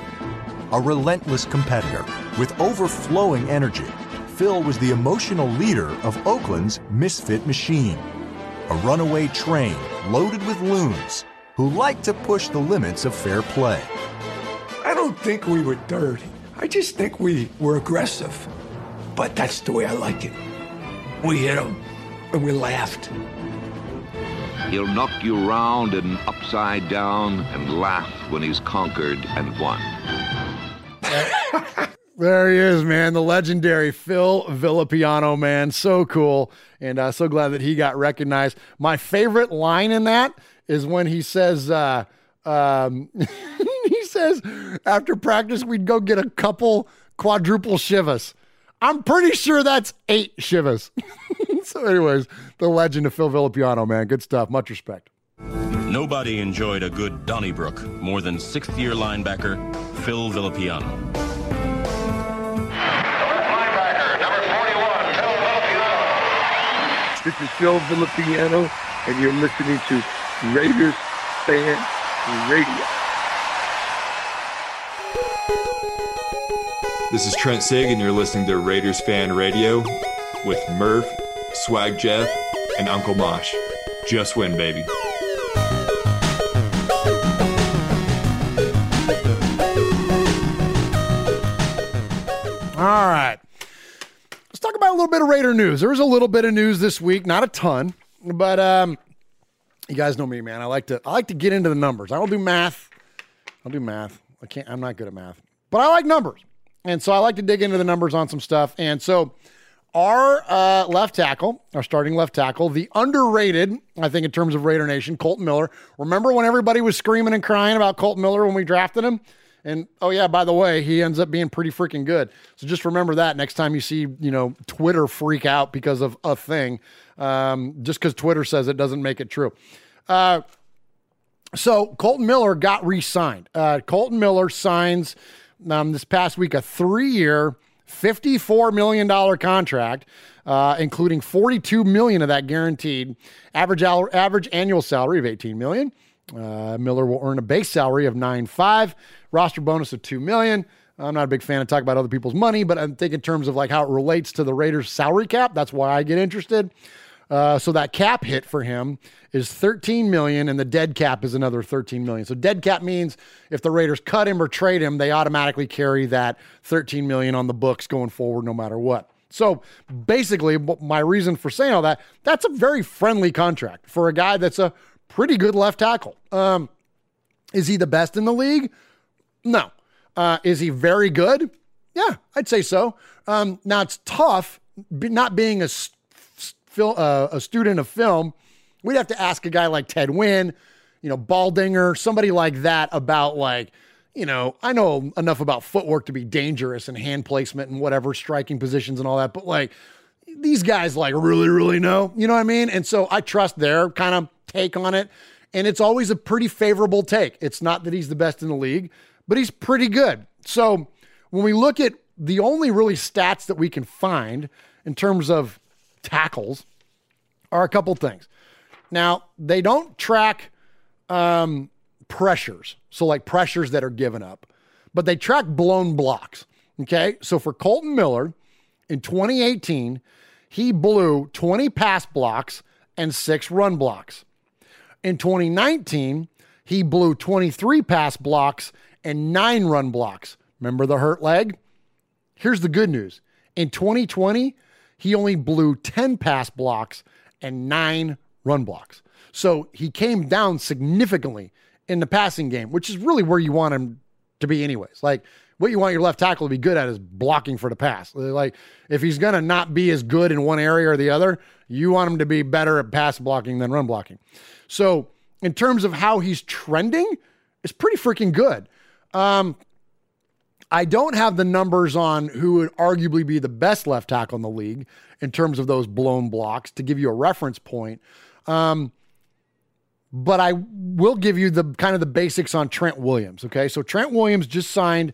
A relentless competitor with overflowing energy, Phil was the emotional leader of Oakland's misfit machine. A runaway train loaded with loons who like to push the limits of fair play. I don't think we were dirty. I just think we were aggressive. But that's the way I like it. We hit him and we laughed. He'll knock you round and upside down and laugh when he's conquered and won. *laughs* There he is, man. The legendary Phil Villapiano, man. So cool. And uh, so glad that he got recognized. My favorite line in that is when he says, uh, um, *laughs* he says, after practice, we'd go get a couple quadruple Chivas. I'm pretty sure that's eight Chivas. *laughs* so, anyways, the legend of Phil Villapiano, man. Good stuff. Much respect. Nobody enjoyed a good Donnybrook more than sixth year linebacker Phil Villapiano. This is Phil Villapiano, and you're listening to Raiders Fan Radio. This is Trent Sieg, and you're listening to Raiders Fan Radio with Murph, Swag Jeff, and Uncle Mosh. Just win, baby. All right. Let's talk about a little bit of Raider news. There was a little bit of news this week, not a ton, but um, you guys know me, man. I like to I like to get into the numbers. I don't do math. I'll do math. I can't. I'm not good at math, but I like numbers, and so I like to dig into the numbers on some stuff. And so, our uh, left tackle, our starting left tackle, the underrated, I think, in terms of Raider Nation, Kolton Miller. Remember when everybody was screaming and crying about Kolton Miller when we drafted him? And oh yeah, by the way, he ends up being pretty freaking good. So just remember that next time you see, you know, Twitter freak out because of a thing. Um, just because Twitter says it doesn't make it true. Uh, so Kolton Miller got re-signed. Uh, Kolton Miller signs um, this past week a three-year, fifty-four million dollar contract, uh, including forty-two million of that guaranteed. Average average annual salary of eighteen million. Uh, Miller will earn a base salary of nine five roster bonus of two million. I'm not a big fan of talking about other people's money, but I think in terms of like how it relates to the Raiders' salary cap, that's why I get interested. Uh, so that cap hit for him is 13 million, and the dead cap is another 13 million. So dead cap means if the Raiders cut him or trade him, they automatically carry that 13 million on the books going forward, no matter what. So basically, my reason for saying all that, that's a very friendly contract for a guy that's a pretty good left tackle. Um, is he the best in the league? No. Uh, is he very good? Yeah, I'd say so. Um, now it's tough, not being a, uh, a student of film. We'd have to ask a guy like Ted Nguyen, you know, Baldinger, somebody like that about like, you know, I know enough about footwork to be dangerous and hand placement and whatever striking positions and all that, but like these guys like really, really know, you know what I mean? And so I trust their kind of take on it. And it's always a pretty favorable take. It's not that he's the best in the league, but he's pretty good. So when we look at the only really stats that we can find in terms of tackles are a couple things. Now, they don't track um, pressures, so like pressures that are given up, but they track blown blocks. Okay. So for Kolton Miller in 2018, he blew 20 pass blocks and six run blocks. In 2019, he blew 23 pass blocks and nine run blocks. Remember the hurt leg? Here's the good news. In 2020, he only blew 10 pass blocks and nine run blocks. So he came down significantly in the passing game, which is really where you want him to be, anyways. Like, what you want your left tackle to be good at is blocking for the pass. Like, if he's going to not be as good in one area or the other, you want him to be better at pass blocking than run blocking. So, in terms of how he's trending, it's pretty freaking good. Um, I don't have the numbers on who would arguably be the best left tackle in the league in terms of those blown blocks to give you a reference point. Um, but I will give you the kind of the basics on Trent Williams. Okay, so Trent Williams just signed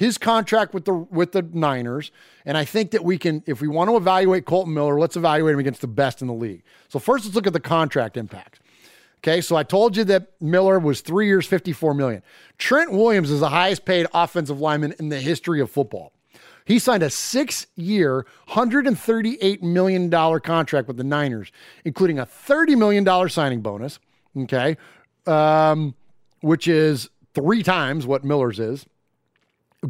his contract with the with the Niners, and I think that we can, if we want to evaluate Kolton Miller, let's evaluate him against the best in the league. So first, let's look at the contract impact. Okay, so I told you that Miller was three years, fifty-four million. Trent Williams is the highest paid offensive lineman in the history of football. He signed a six-year, $138 million contract with the Niners, including a $30 million signing bonus, okay, um, which is three times what Miller's is.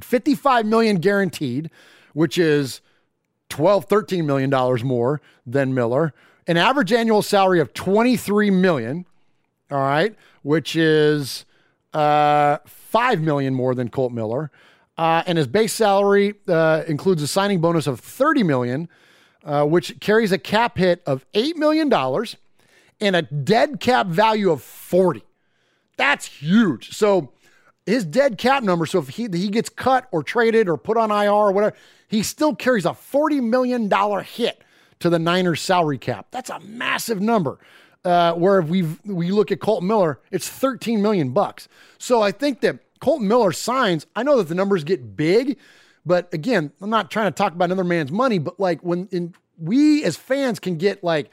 55 million guaranteed, which is 12, 13 million dollars more than Miller. An average annual salary of 23 million, all right, which is uh, 5 million more than Colt Miller. Uh, and his base salary uh, includes a signing bonus of 30 million, uh, which carries a cap hit of $8 million and a dead cap value of 40. That's huge. So his dead cap number, so if he, he gets cut or traded or put on IR or whatever, he still carries a $40 million hit to the Niners salary cap. That's a massive number. Uh, where if we we look at Colt Miller, it's 13 million bucks. So I think that Colt Miller signs, I know that the numbers get big, but again, I'm not trying to talk about another man's money, but like when in, we as fans can get like,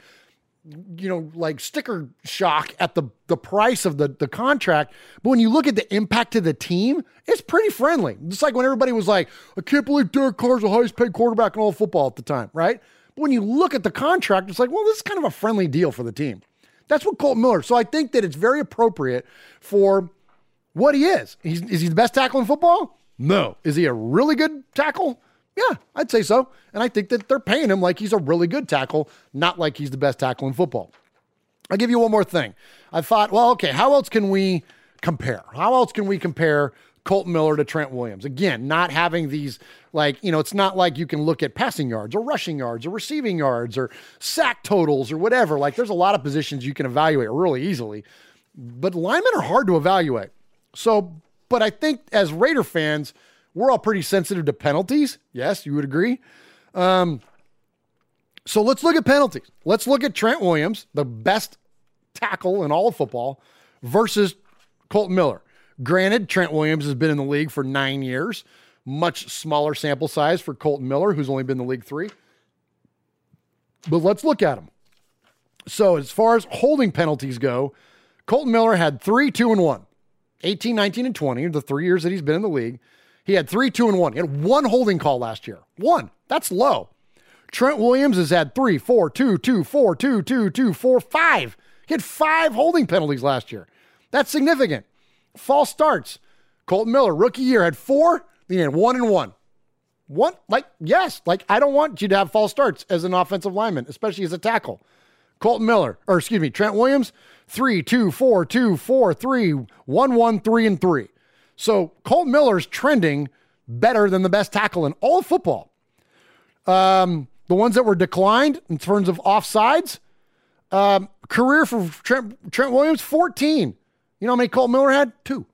you know, like sticker shock at the the price of the the contract. But when you look at the impact to the team, it's pretty friendly. Just like when everybody was like, I can't believe Derek Carr's the highest paid quarterback in all football at the time, right? But when you look at the contract, it's like, well, this is kind of a friendly deal for the team. That's what Colt Miller. So I think that it's very appropriate for what he is. He's, is he the best tackle in football? No. Is he a really good tackle? Yeah, I'd say so. And I think that they're paying him like he's a really good tackle, not like he's the best tackle in football. I'll give you one more thing. I thought, well, okay, how else can we compare? How else can we compare Kolton Miller to Trent Williams? Again, not having these, like, you know, it's not like you can look at passing yards or rushing yards or receiving yards or sack totals or whatever. Like, there's a lot of positions you can evaluate really easily, but linemen are hard to evaluate. So, but I think as Raider fans, we're all pretty sensitive to penalties. Yes, you would agree. Um, so let's look at penalties. Let's look at Trent Williams, the best tackle in all of football, versus Kolton Miller. Granted, Trent Williams has been in the league for nine years, much smaller sample size for Kolton Miller, who's only been in the league three. But let's look at him. So, as far as holding penalties go, Kolton Miller had three, two, and one. 18, 19, and 20, the three years that he's been in the league. He had three, two, and one. He had one holding call last year. One. That's low. Trent Williams has had three, four, two, two, four, two, two, two, four, five. He had five holding penalties last year. That's significant. False starts. Kolton Miller, rookie year, had four. He had one and one. One, like, yes, like, I don't want you to have false starts as an offensive lineman, especially as a tackle. Kolton Miller, or excuse me, Trent Williams, three, two, four, two, four, three, one, one, three, and three. So Kolton Miller's trending better than the best tackle in all of football. Um, the ones that were declined in terms of offsides, um, career for Trent, Trent Williams, 14. You know how many Kolton Miller had? Two.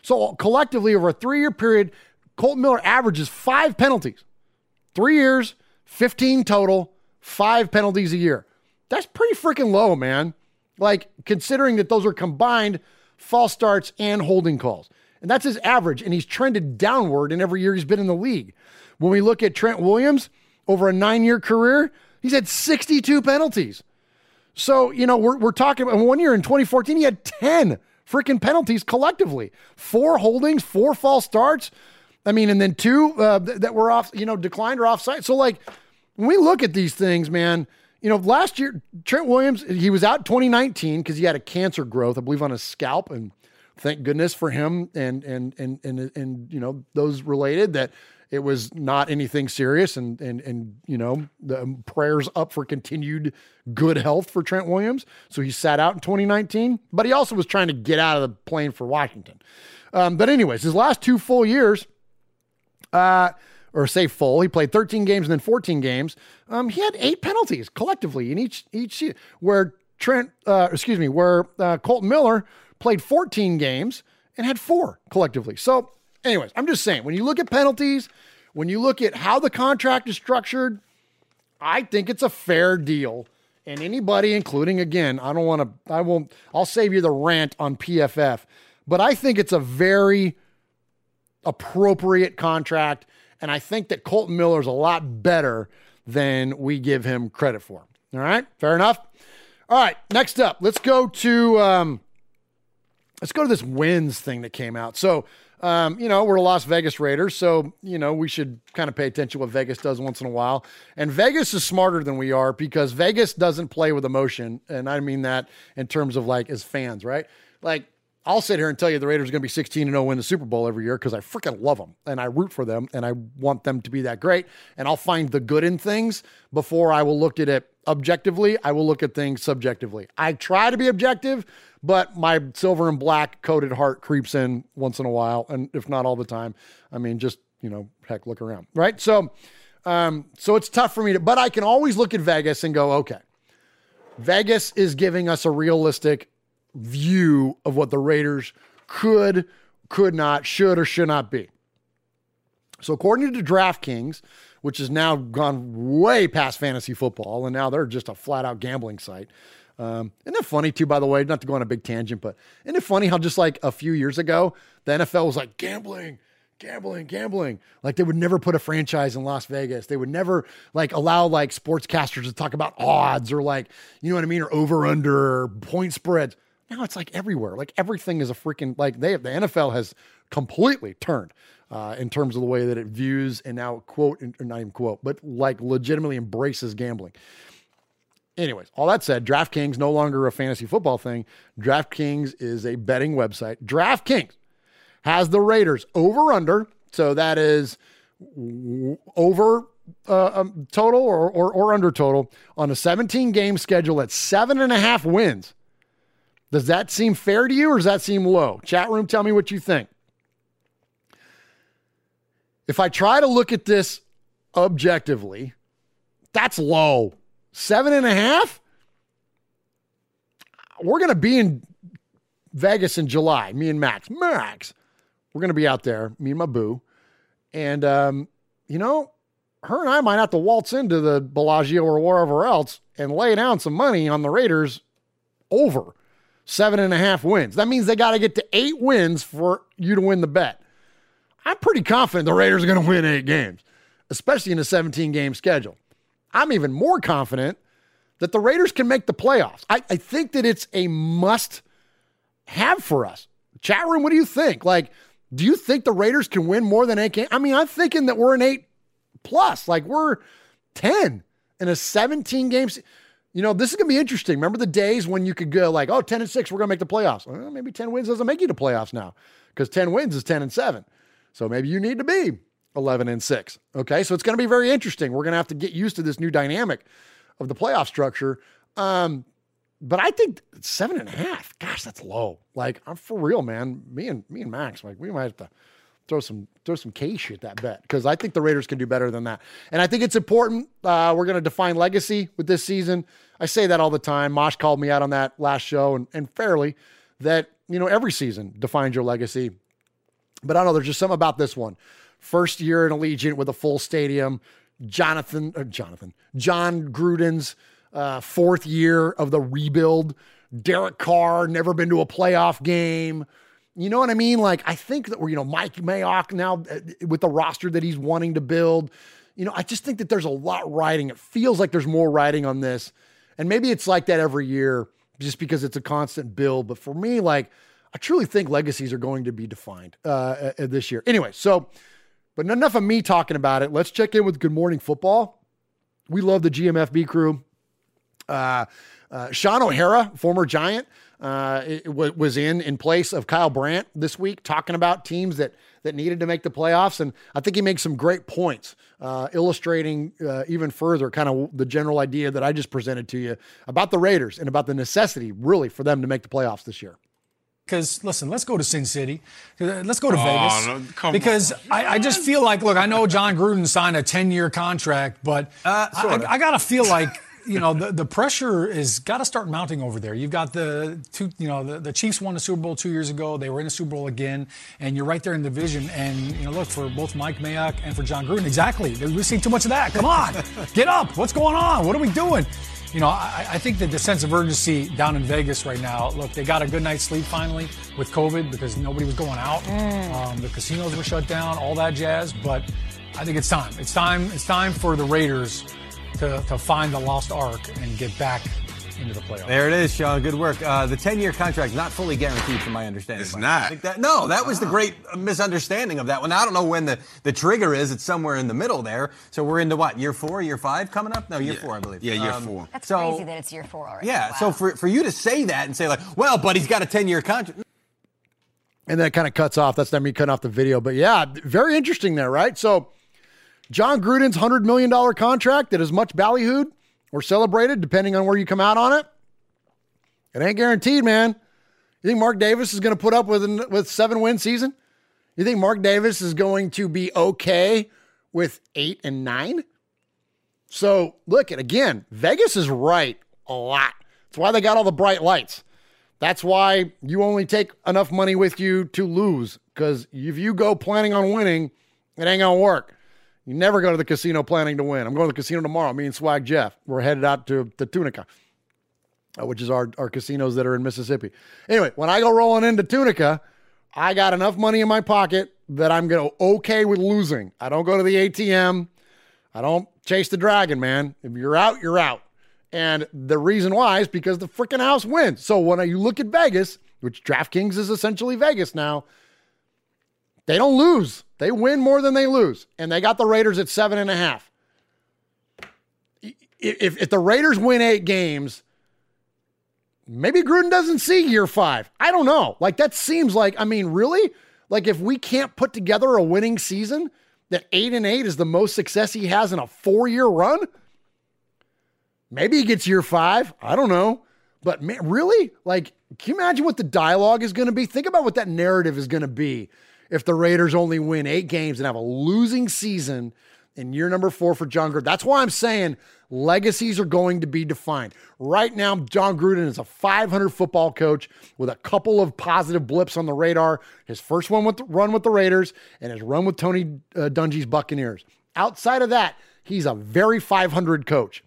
So collectively, over a three year period, Kolton Miller averages five penalties. Three years, 15 total, five penalties a year. That's pretty freaking low, man. Like, considering that those are combined false starts and holding calls. And that's his average. And he's trended downward in every year he's been in the league. When we look at Trent Williams over a nine year career, he's had 62 penalties. So, you know, we're, we're talking about one year in 2014, he had 10 freaking penalties collectively four holdings, four false starts. I mean, and then two uh, that were off, you know, declined or offside. So, like, when we look at these things, man, you know, last year, Trent Williams, he was out 2019 because he had a cancer growth, I believe, on his scalp. And thank goodness for him and, and, and, and, and, you know, those related that it was not anything serious. And, and, and, you know, the prayers up for continued good health for Trent Williams. So he sat out in 2019, but he also was trying to get out of the plane for Washington. Um, but, anyways, his last two full years, uh, or say full. He played 13 games and then 14 games. Um, he had eight penalties collectively in each each season. Where Trent, uh, excuse me, where uh, Kolton Miller played 14 games and had four collectively. So Anyways, I'm just saying when you look at penalties, when you look at how the contract is structured, I think it's a fair deal. And anybody, including again, I don't want to, I won't, I'll save you the rant on PFF, but I think it's a very appropriate contract. And I think that Kolton Miller is a lot better than we give him credit for. All right, fair enough. All right, next up, let's go to um, let's go to this wins thing that came out. So, um, you know, we're Las Vegas Raiders, so you know we should kind of pay attention what Vegas does once in a while. And Vegas is smarter than we are because Vegas doesn't play with emotion, and I mean that in terms of like as fans, right? Like I'll sit here and tell you the Raiders are going to be 16 and 0 win the Super Bowl every year because I freaking love them and I root for them and I want them to be that great. And I'll find the good in things before I will look at it objectively. I will look at things subjectively. I try to be objective, but my silver and black coated heart creeps in once in a while, and if not all the time. I mean, just you know, heck, look around, right? So, um, so it's tough for me to, but I can always look at Vegas and go, okay, Vegas is giving us a realistic view of what the Raiders could, could not, should, or should not be. So, according to DraftKings, which has now gone way past fantasy football, and now they're just a flat out gambling site. Um, isn't it funny, too, by the way? Not to go on a big tangent, but isn't it funny how just like a few years ago, the NFL was like gambling, gambling, gambling. Like they would never put a franchise in Las Vegas. They would never like allow like sportscasters to talk about odds or like, you know what I mean, or over under point spreads. Now it's like everywhere. Like everything is a freaking like they have the NFL has completely turned uh, in terms of the way that it views and now quote or not even quote, but like legitimately embraces gambling. Anyways, all that said, DraftKings no longer a fantasy football thing. DraftKings is a betting website. DraftKings has the Raiders over under, so that is over uh, um, total or, or or under total on a 17 game schedule at seven and a half wins. Does that seem fair to you or does that seem low? Chat room, tell me what you think. If I try to look at this objectively, that's low. Seven and a half? We're going to be in Vegas in July, me and Max. Max, we're going to be out there, me and my boo. And, um, you know, her and I might have to waltz into the Bellagio or wherever else and lay down some money on the Raiders over seven and a half wins. That means they got to get to eight wins for you to win the bet. I'm pretty confident the Raiders are going to win eight games, especially in a 17 game schedule. I'm even more confident that the Raiders can make the playoffs. I, I think that it's a must have for us. Chat room, what do you think? Like, do you think the Raiders can win more than eight games? I mean, I'm thinking that we're an eight plus, like we're 10 in a 17 games. You know, this is going to be interesting. Remember the days when you could go like, oh, 10 and 6, we're going to make the playoffs. Well, maybe 10 wins doesn't make you the playoffs now because 10 wins is 10 and 7. So maybe you need to be 11 and 6. Okay. So it's going to be very interesting. We're going to have to get used to this new dynamic of the playoff structure. Um, but I think seven and a half, gosh, that's low. Like, I'm for real, man. Me and me and Max, like, we might have to throw some throw some cash at that bet because I think the Raiders can do better than that. And I think it's important. Uh, we're going to define legacy with this season. I say that all the time. Mosh called me out on that last show, and, and fairly that you know every season defines your legacy. But I don't know. There's just something about this one. First year in Allegiant with a full stadium. Jonathan, uh, Jonathan, Jon Gruden's uh, fourth year of the rebuild. Derek Carr never been to a playoff game. You know what I mean? Like I think that we're you know Mike Mayock now uh, with the roster that he's wanting to build. You know, I just think that there's a lot riding. It feels like there's more riding on this, and maybe it's like that every year just because it's a constant build. But for me, like I truly think legacies are going to be defined uh, uh, this year. Anyway, so, but enough of me talking about it. Let's check in with Good Morning Football. We love the GMFB crew. Uh, uh, Shaun O'Hara, former Giant, uh, was in in place of Kyle Brandt this week, talking about teams that that needed to make the playoffs, and I think he makes some great points, uh, illustrating uh, even further kind of the general idea that I just presented to you about the Raiders and about the necessity, really, for them to make the playoffs this year. Because listen, let's go to Sin City. Let's go to oh, Vegas. No, because I, I, just feel like, look, I know Jon Gruden signed a 10-year contract, but uh, I, I, I got to feel like you know, the, the pressure is got to start mounting over there. You've got the two, you know, the, the Chiefs won the Super Bowl two years ago. They were in the Super Bowl again, and you're right there in the division. And you know, look for both Mike Mayock and for Jon Gruden, exactly. We're seeing too much of that. Come on, *laughs* get up. What's going on? What are we doing? You know, I, I think that the sense of urgency down in Vegas right now. Look, they got a good night's sleep finally with COVID because nobody was going out. Um, the casinos were shut down, all that jazz. But I think it's time. It's time. It's time for the Raiders to, to find the lost ark and get back into the playoffs. There it is, Shaun. Good work. Uh, the 10 year contract not fully guaranteed, from my understanding. It's not. I think that, no, that was the great misunderstanding of that one. I don't know when the, the trigger is. It's somewhere in the middle there. So we're into what, year four, year five coming up? No, year Yeah. four, I believe. Yeah, year Um, four. That's so, crazy that it's year four already. Yeah, Wow. so for, for you to say that and say, like, well, but he's got a 10 year contract. and then it kind of cuts off. That's not me cutting off the video, but yeah, very interesting there, right? So, Jon Gruden's hundred million dollar contract that is much ballyhooed or celebrated, depending on where you come out on it. It ain't guaranteed, man. You think Mark Davis is going to put up with with seven win season? You think Mark Davis is going to be okay with eight and nine? So look at again, Vegas is right a lot. That's why they got all the bright lights. That's why you only take enough money with you to lose. Because if you go planning on winning, it ain't gonna work. You never go to the casino planning to win. I'm going to the casino tomorrow. Me and Swag Jeff. We're headed out to the Tunica, uh, which is our, our casinos that are in Mississippi. Anyway, when I go rolling into Tunica, I got enough money in my pocket that I'm gonna okay with losing. I don't go to the ATM. I don't chase the dragon, man. If you're out, you're out. And the reason why is because the freaking house wins. So when you look at Vegas, which DraftKings is essentially Vegas now, they don't lose. They win more than they lose. And they got the Raiders at seven and a half. If, if the Raiders win eight games, maybe Gruden doesn't see year five. I don't know. Like that seems like, I mean, really? Like if we can't put together a winning season, that eight and eight is the most success he has in a four year run? Maybe he gets year five. I don't know. But man, really? Like, can you imagine what the dialogue is going to be? Think about what that narrative is going to be if the Raiders only win eight games and have a losing season in year number four for Jon Gruden. That's why I'm saying legacies are going to be defined. Right now, Jon Gruden is a 500 football coach with a couple of positive blips on the radar. His first one with run with the Raiders and his run with Tony uh, Dungy's Buccaneers. Outside of that, he's a very 500 coach.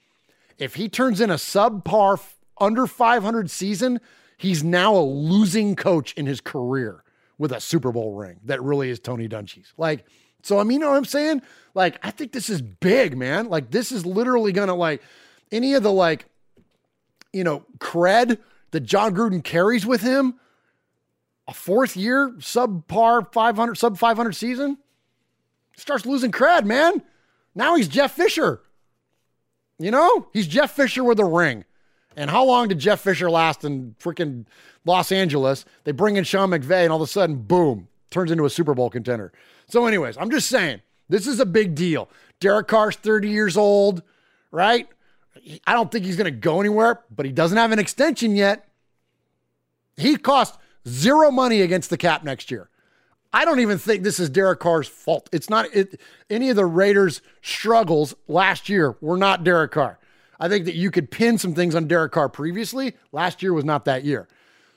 If he turns in a subpar under 500 season, he's now a losing coach in his career with a Super Bowl ring that really is Tony Dungy's. Like, so I mean, you know what I'm saying? Like, I think this is big, man. Like, this is literally gonna like any of the like, you know, cred that Jon Gruden carries with him. A fourth year subpar 500 sub 500 season starts losing cred, man. Now he's Jeff Fisher. You know, he's Jeff Fisher with a ring. And how long did Jeff Fisher last in freaking Los Angeles? They bring in Sean McVay, and all of a sudden, boom, turns into a Super Bowl contender. So, anyways, I'm just saying, this is a big deal. Derek Carr's 30 years old, right? I don't think he's going to go anywhere, but he doesn't have an extension yet. He cost zero money against the cap next year. I don't even think this is Derek Carr's fault. It's not it, any of the Raiders' struggles last year were not Derek Carr. I think that you could pin some things on Derek Carr previously. Last year was not that year.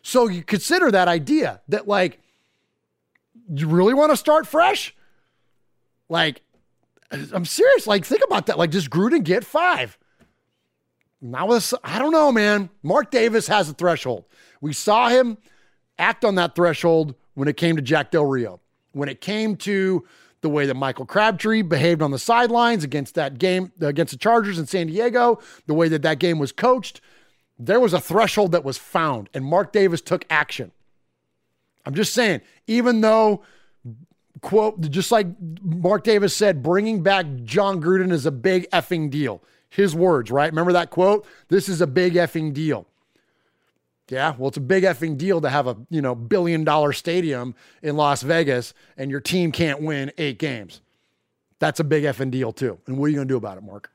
So you consider that idea that like you really want to start fresh? Like I'm serious. Like think about that. Like just Gruden get five. Now with I don't know, man. Mark Davis has a threshold. We saw him act on that threshold when it came to Jack Del Rio. When it came to the way that Michael Crabtree behaved on the sidelines against that game against the Chargers in San Diego, the way that that game was coached, there was a threshold that was found, and Mark Davis took action. I'm just saying, even though, quote, just like Mark Davis said, bringing back Jon Gruden is a big effing deal. His words, right? Remember that quote? This is a big effing deal. Yeah, well, it's a big effing deal to have a you know billion dollar stadium in Las Vegas and your team can't win eight games. That's a big effing deal too. And what are you going to do about it, Mark?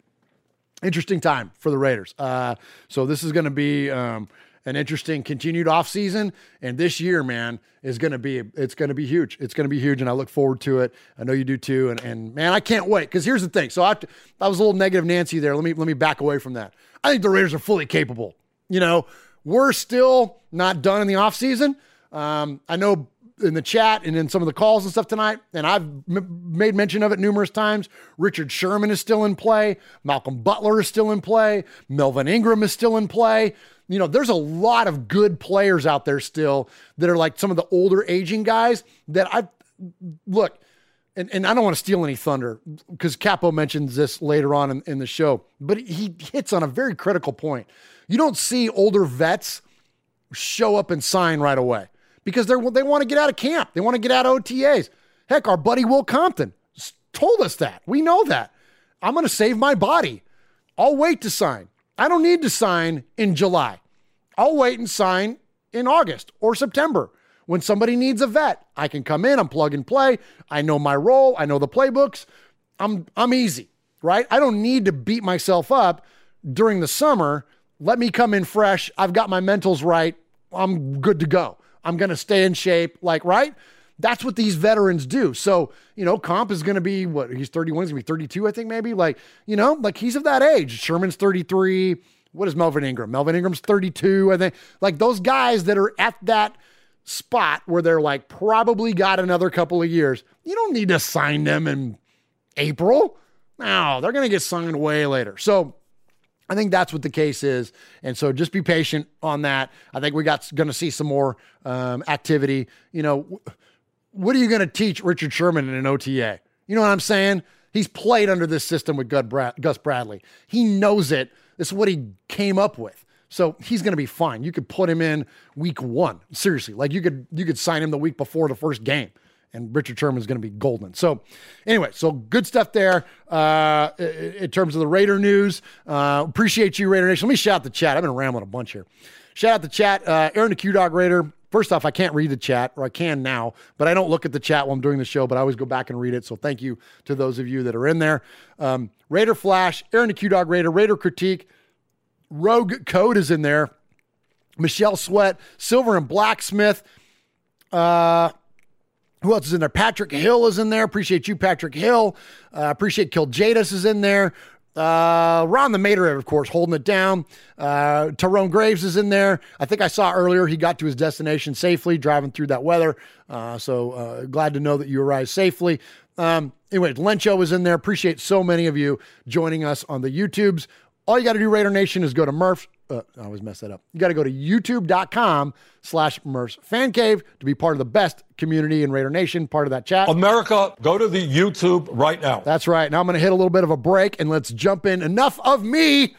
Interesting time for the Raiders. Uh, so this is going to be um, an interesting continued offseason. And this year, man, is going to be it's going to be huge. It's going to be huge, and I look forward to it. I know you do too. And, and man, I can't wait because here's the thing. So I, I was a little negative Nancy there. Let me let me back away from that. I think the Raiders are fully capable. You know, we're still not done in the offseason. Um, I know in the chat and in some of the calls and stuff tonight, and I've m- made mention of it numerous times. Richard Sherman is still in play. Malcolm Butler is still in play. Melvin Ingram is still in play you know, there's a lot of good players out there still that are like some of the older aging guys that I look, and, and I don't want to steal any thunder because Capo mentions this later on in, in the show, but he hits on a very critical point. You don't see older vets show up and sign right away because they're they want to get out of camp. They want to get out of OTAs. Heck, our buddy Will Compton told us that. We know that. I'm going to save my body. I'll wait to sign. I don't need to sign in July. I'll wait and sign in August or September. When somebody needs a vet, I can come in, I'm plug and play. I know my role, I know the playbooks. I'm I'm easy, right? I don't need to beat myself up during the summer. Let me come in fresh. I've got my mentals right. I'm good to go. I'm going to stay in shape, like, right? That's what these veterans do. So, you know, Comp is going to be what he's 31, he's going to be 32, I think, maybe. Like, you know, like he's of that age. Sherman's 33. What is Melvin Ingram? Melvin Ingram's 32, I think. Like those guys that are at that spot where they're like probably got another couple of years. You don't need to sign them in April. No, they're going to get signed way later. So, I think that's what the case is. And so just be patient on that. I think we got going to see some more um, activity. You know, what are you going to teach Richard Sherman in an OTA? You know what I'm saying? He's played under this system with Gus Bradley. He knows it. This is what he came up with. So he's going to be fine. You could put him in week one. Seriously, like you could you could sign him the week before the first game, and Richard Sherman is going to be golden. So anyway, so good stuff there uh, in terms of the Raider news. Uh, appreciate you, Raider Nation. Let me shout out the chat. I've been rambling a bunch here. Shout out the chat. Uh, Aaron the Q Dog Raider First off, I can't read the chat, or I can now, but I don't look at the chat while I'm doing the show, but I always go back and read it. So thank you to those of you that are in there. Um, Raider Flash, Aaron the Q Dog Raider, Raider Critique, Rogue Code is in there. Michelle Sweat, Silver and Blacksmith. Uh, who else is in there? Patrick Hill is in there. Appreciate you, Patrick Hill. Uh, appreciate Kill Jadis is in there. Uh, Ron the Mater, of course, holding it down. Uh, Tyrone Graves is in there. I think I saw earlier he got to his destination safely, driving through that weather. Uh, so uh, glad to know that you arrived safely. Um, anyway, Lencho is in there. Appreciate so many of you joining us on the YouTubes. All you got to do, Raider Nation, is go to Murph. Uh, I always mess that up. You got to go to youtube.com slash Murph's Fan Cave to be part of the best community in Raider Nation, part of that chat. America, go to the YouTube right now. That's right. Now I'm going to hit a little bit of a break and let's jump in. Enough of me.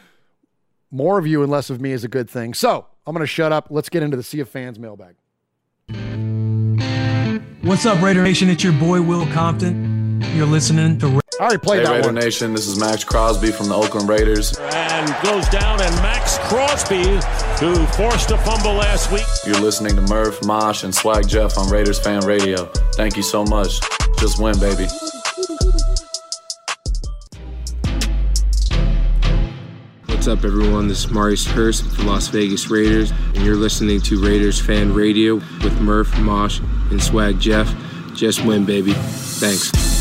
More of you and less of me is a good thing. So I'm going to shut up. Let's get into the Sea of Fans mailbag. What's up, Raider Nation? It's your boy, Will Compton. You're listening to. I already played hey, that Raider one. Nation, this is Maxx Crosby from the Oakland Raiders. And goes down, and Maxx Crosby, who forced a fumble last week. You're listening to Murph, Mosh, and Swag Jeff on Raiders Fan Radio. Thank you so much. Just win, baby. What's up, everyone? This is Maurice Hurst with the Las Vegas Raiders, and you're listening to Raiders Fan Radio with Murph, Mosh, and Swag Jeff. Just win, baby. Thanks.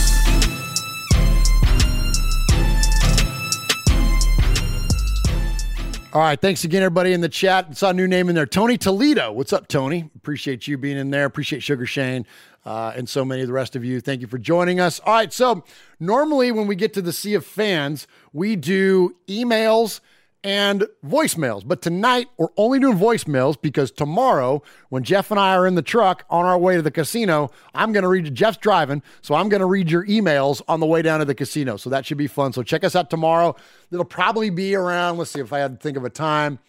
All right. Thanks again, everybody in the chat. Saw a new name in there. Tony Toledo. What's up, Tony? Appreciate you being in there. Appreciate Sugar Shane uh, and so many of the rest of you. Thank you for joining us. All right. So, normally when we get to the Sea of Fans, we do emails and voicemails. But tonight, we're only doing voicemails because tomorrow, when Jeff and I are in the truck on our way to the casino, I'm going to read, Jeff's driving, so I'm going to read your emails on the way down to the casino. So that should be fun. So check us out tomorrow. It'll probably be around, let's see if I had to think of a time,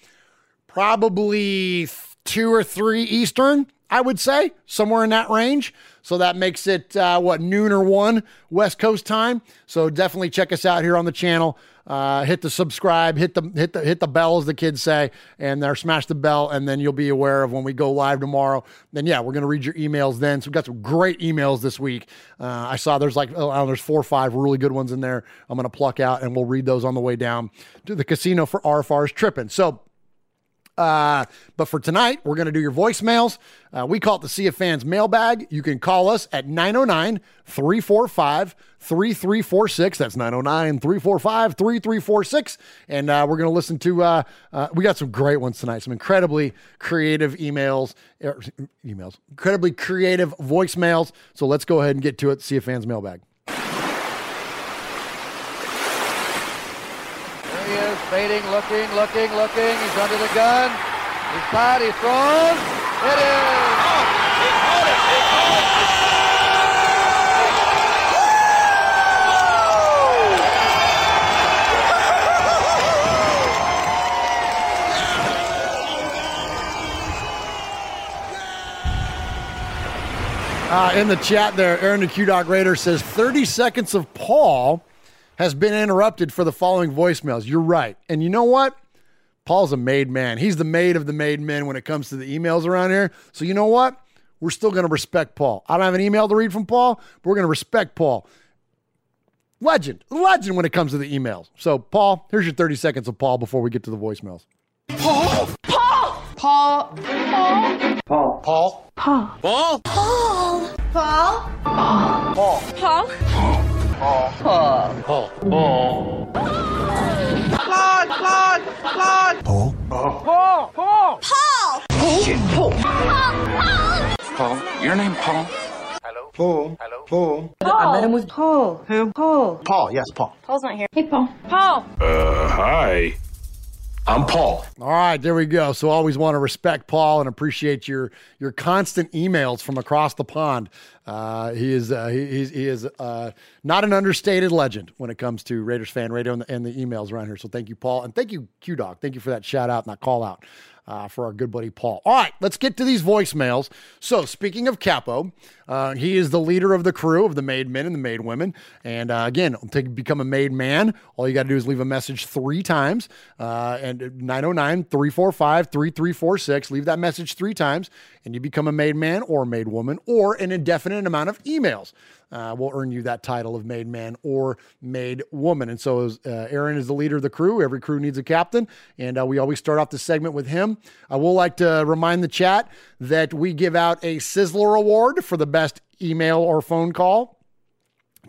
probably two or three Eastern, I would say, somewhere in that range. So that makes it, uh, what, noon or one West Coast time. So definitely check us out here on the channel. Uh, hit the subscribe, hit the hit the hit the bell, as the kids say, and there smash the bell, and then you'll be aware of when we go live tomorrow. Then yeah, we're gonna read your emails then. So we've got some great emails this week. Uh, I saw there's like oh, there's four or five really good ones in there. I'm gonna pluck out, and we'll read those on the way down to the casino for RFR's tripping. So Uh, but for tonight, we're going to do your voicemails. Uh, we call it the Sea of Fans mailbag. You can call us at 909 345 3346. That's 909 345 3346. And uh, we're going to listen to, uh, uh, we got some great ones tonight, some incredibly creative emails, er, emails, incredibly creative voicemails. So let's go ahead and get to it. Sea of Fans mailbag. Baiting, looking, looking, looking. He's under the gun. He's caught, he throws. It is. Uh, in the chat there, Aaron the Q Dog Raider says 30 seconds of Paul has been interrupted for the following voicemails. You're right. And you know what? Paul's a made man. He's the maid of the made men when it comes to the emails around here. So you know what? We're still going to respect Paul. I don't have an email to read from Paul, but we're going to respect Paul. Legend, legend when it comes to the emails. So, Paul, here's your 30 seconds of Paul before we get to the voicemails. Paul! Paul! Paul! Paul! Paul. Paul. Paul. Paul. Paul. Paul. Paul. Paul. Paul. Paul. Oh. Oh. Paul. Paul. Paul. Paul. Paul. Paul. Paul. Paul. Paul. Paul. Your name, Paul. Hello. Paul. Hello. Paul. Paul. I met him with Paul. Who? Paul. Paul. Yes, Paul. Paul's not here. Hey, Paul. Paul. Uh, hi. I'm Paul. All right, there we go. So always want to respect Paul and appreciate your your constant emails from across the pond. Uh, he is uh, he, he is uh, not an understated legend when it comes to Raiders fan radio and the, and the emails around here. So thank you, Paul, and thank you, Q Dog. Thank you for that shout out and that call out. Uh, for our good buddy Paul. All right, let's get to these voicemails. So, speaking of Capo, uh, he is the leader of the crew of the made men and the made women. And uh, again, to become a made man, all you got to do is leave a message three times. Uh, and 909 345 3346. Leave that message three times, and you become a made man or made woman or an indefinite amount of emails. Uh, will earn you that title of made man or made woman. And so, uh, Aaron is the leader of the crew. Every crew needs a captain, and uh, we always start off the segment with him. I will like to remind the chat that we give out a Sizzler Award for the best email or phone call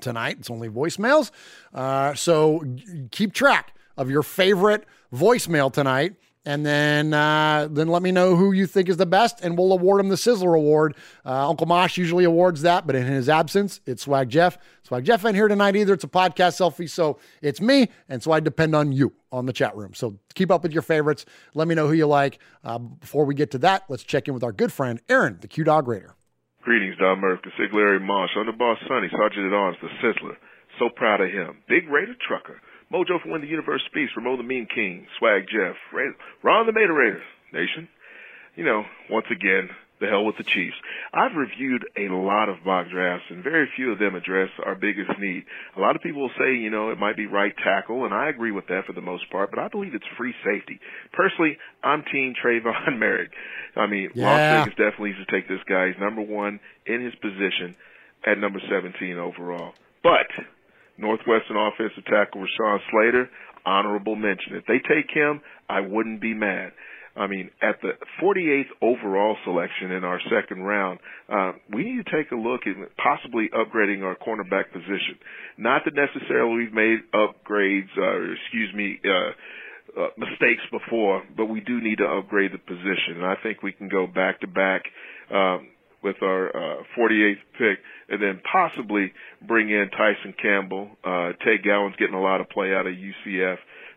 tonight. It's only voicemails. Uh, so keep track of your favorite voicemail tonight. And then, uh, then let me know who you think is the best, and we'll award him the Sizzler Award. Uh, Uncle Mosh usually awards that, but in his absence, it's Swag Jeff. Swag Jeff ain't here tonight either. It's a podcast selfie, so it's me, and so I depend on you on the chat room. So keep up with your favorites. Let me know who you like. Uh, before we get to that, let's check in with our good friend Aaron, the Q Dog Raider. Greetings, Don Murph, Consigliere Marsh, Underboss Sonny, Sergeant at Arms, the Sizzler. So proud of him. Big Raider Trucker. Mojo from When the Universe Speaks, Ramon the Mean King, Swag Jeff, Ron the Raider Nation. You know, once again, the hell with the Chiefs. I've reviewed a lot of mock drafts, and very few of them address our biggest need. A lot of people will say, you know, it might be right tackle, and I agree with that for the most part, but I believe it's free safety. Personally, I'm Team Trevon *laughs* Moehrig. I mean, Yeah. Las Vegas definitely needs to take this guy. He's number one in his position at number 17 overall. But Northwestern offensive tackle Rashawn Slater, honorable mention. If they take him, I wouldn't be mad. I mean, at the 48th overall selection in our second round, uh, we need to take a look at possibly upgrading our cornerback position. Not that necessarily we've made upgrades, uh, excuse me, uh, uh, mistakes before, but we do need to upgrade the position. And I think we can go back to back um, with our uh, 48th pick, and then possibly bring in Tyson Campbell. Uh, Ted Gowan's getting a lot of play out of UCF.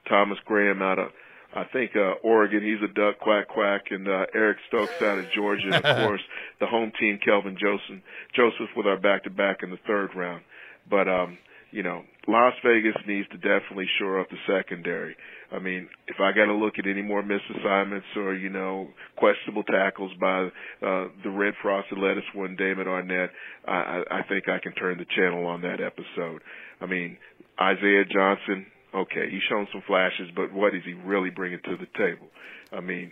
Thomas Graham out of I think uh, Oregon, he's a duck, quack quack, and uh, Eric Stokes out of Georgia, and of *laughs* course the home team, Kelvin Joseph, Joseph with our back to back in the third round. But um, you know, Las Vegas needs to definitely shore up the secondary. I mean, if I got to look at any more missed assignments or you know questionable tackles by uh, the red frosted lettuce one, Damon Arnette, I, I I think I can turn the channel on that episode. I mean, Isaiah Johnson, okay, he's shown some flashes, but what is he really bringing to the table? I mean,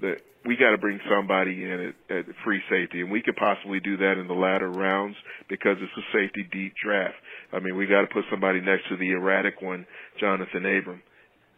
the, we got to bring somebody in at, at free safety, and we could possibly do that in the latter rounds because it's a safety deep draft. I mean, we got to put somebody next to the erratic one, Johnathan Abram.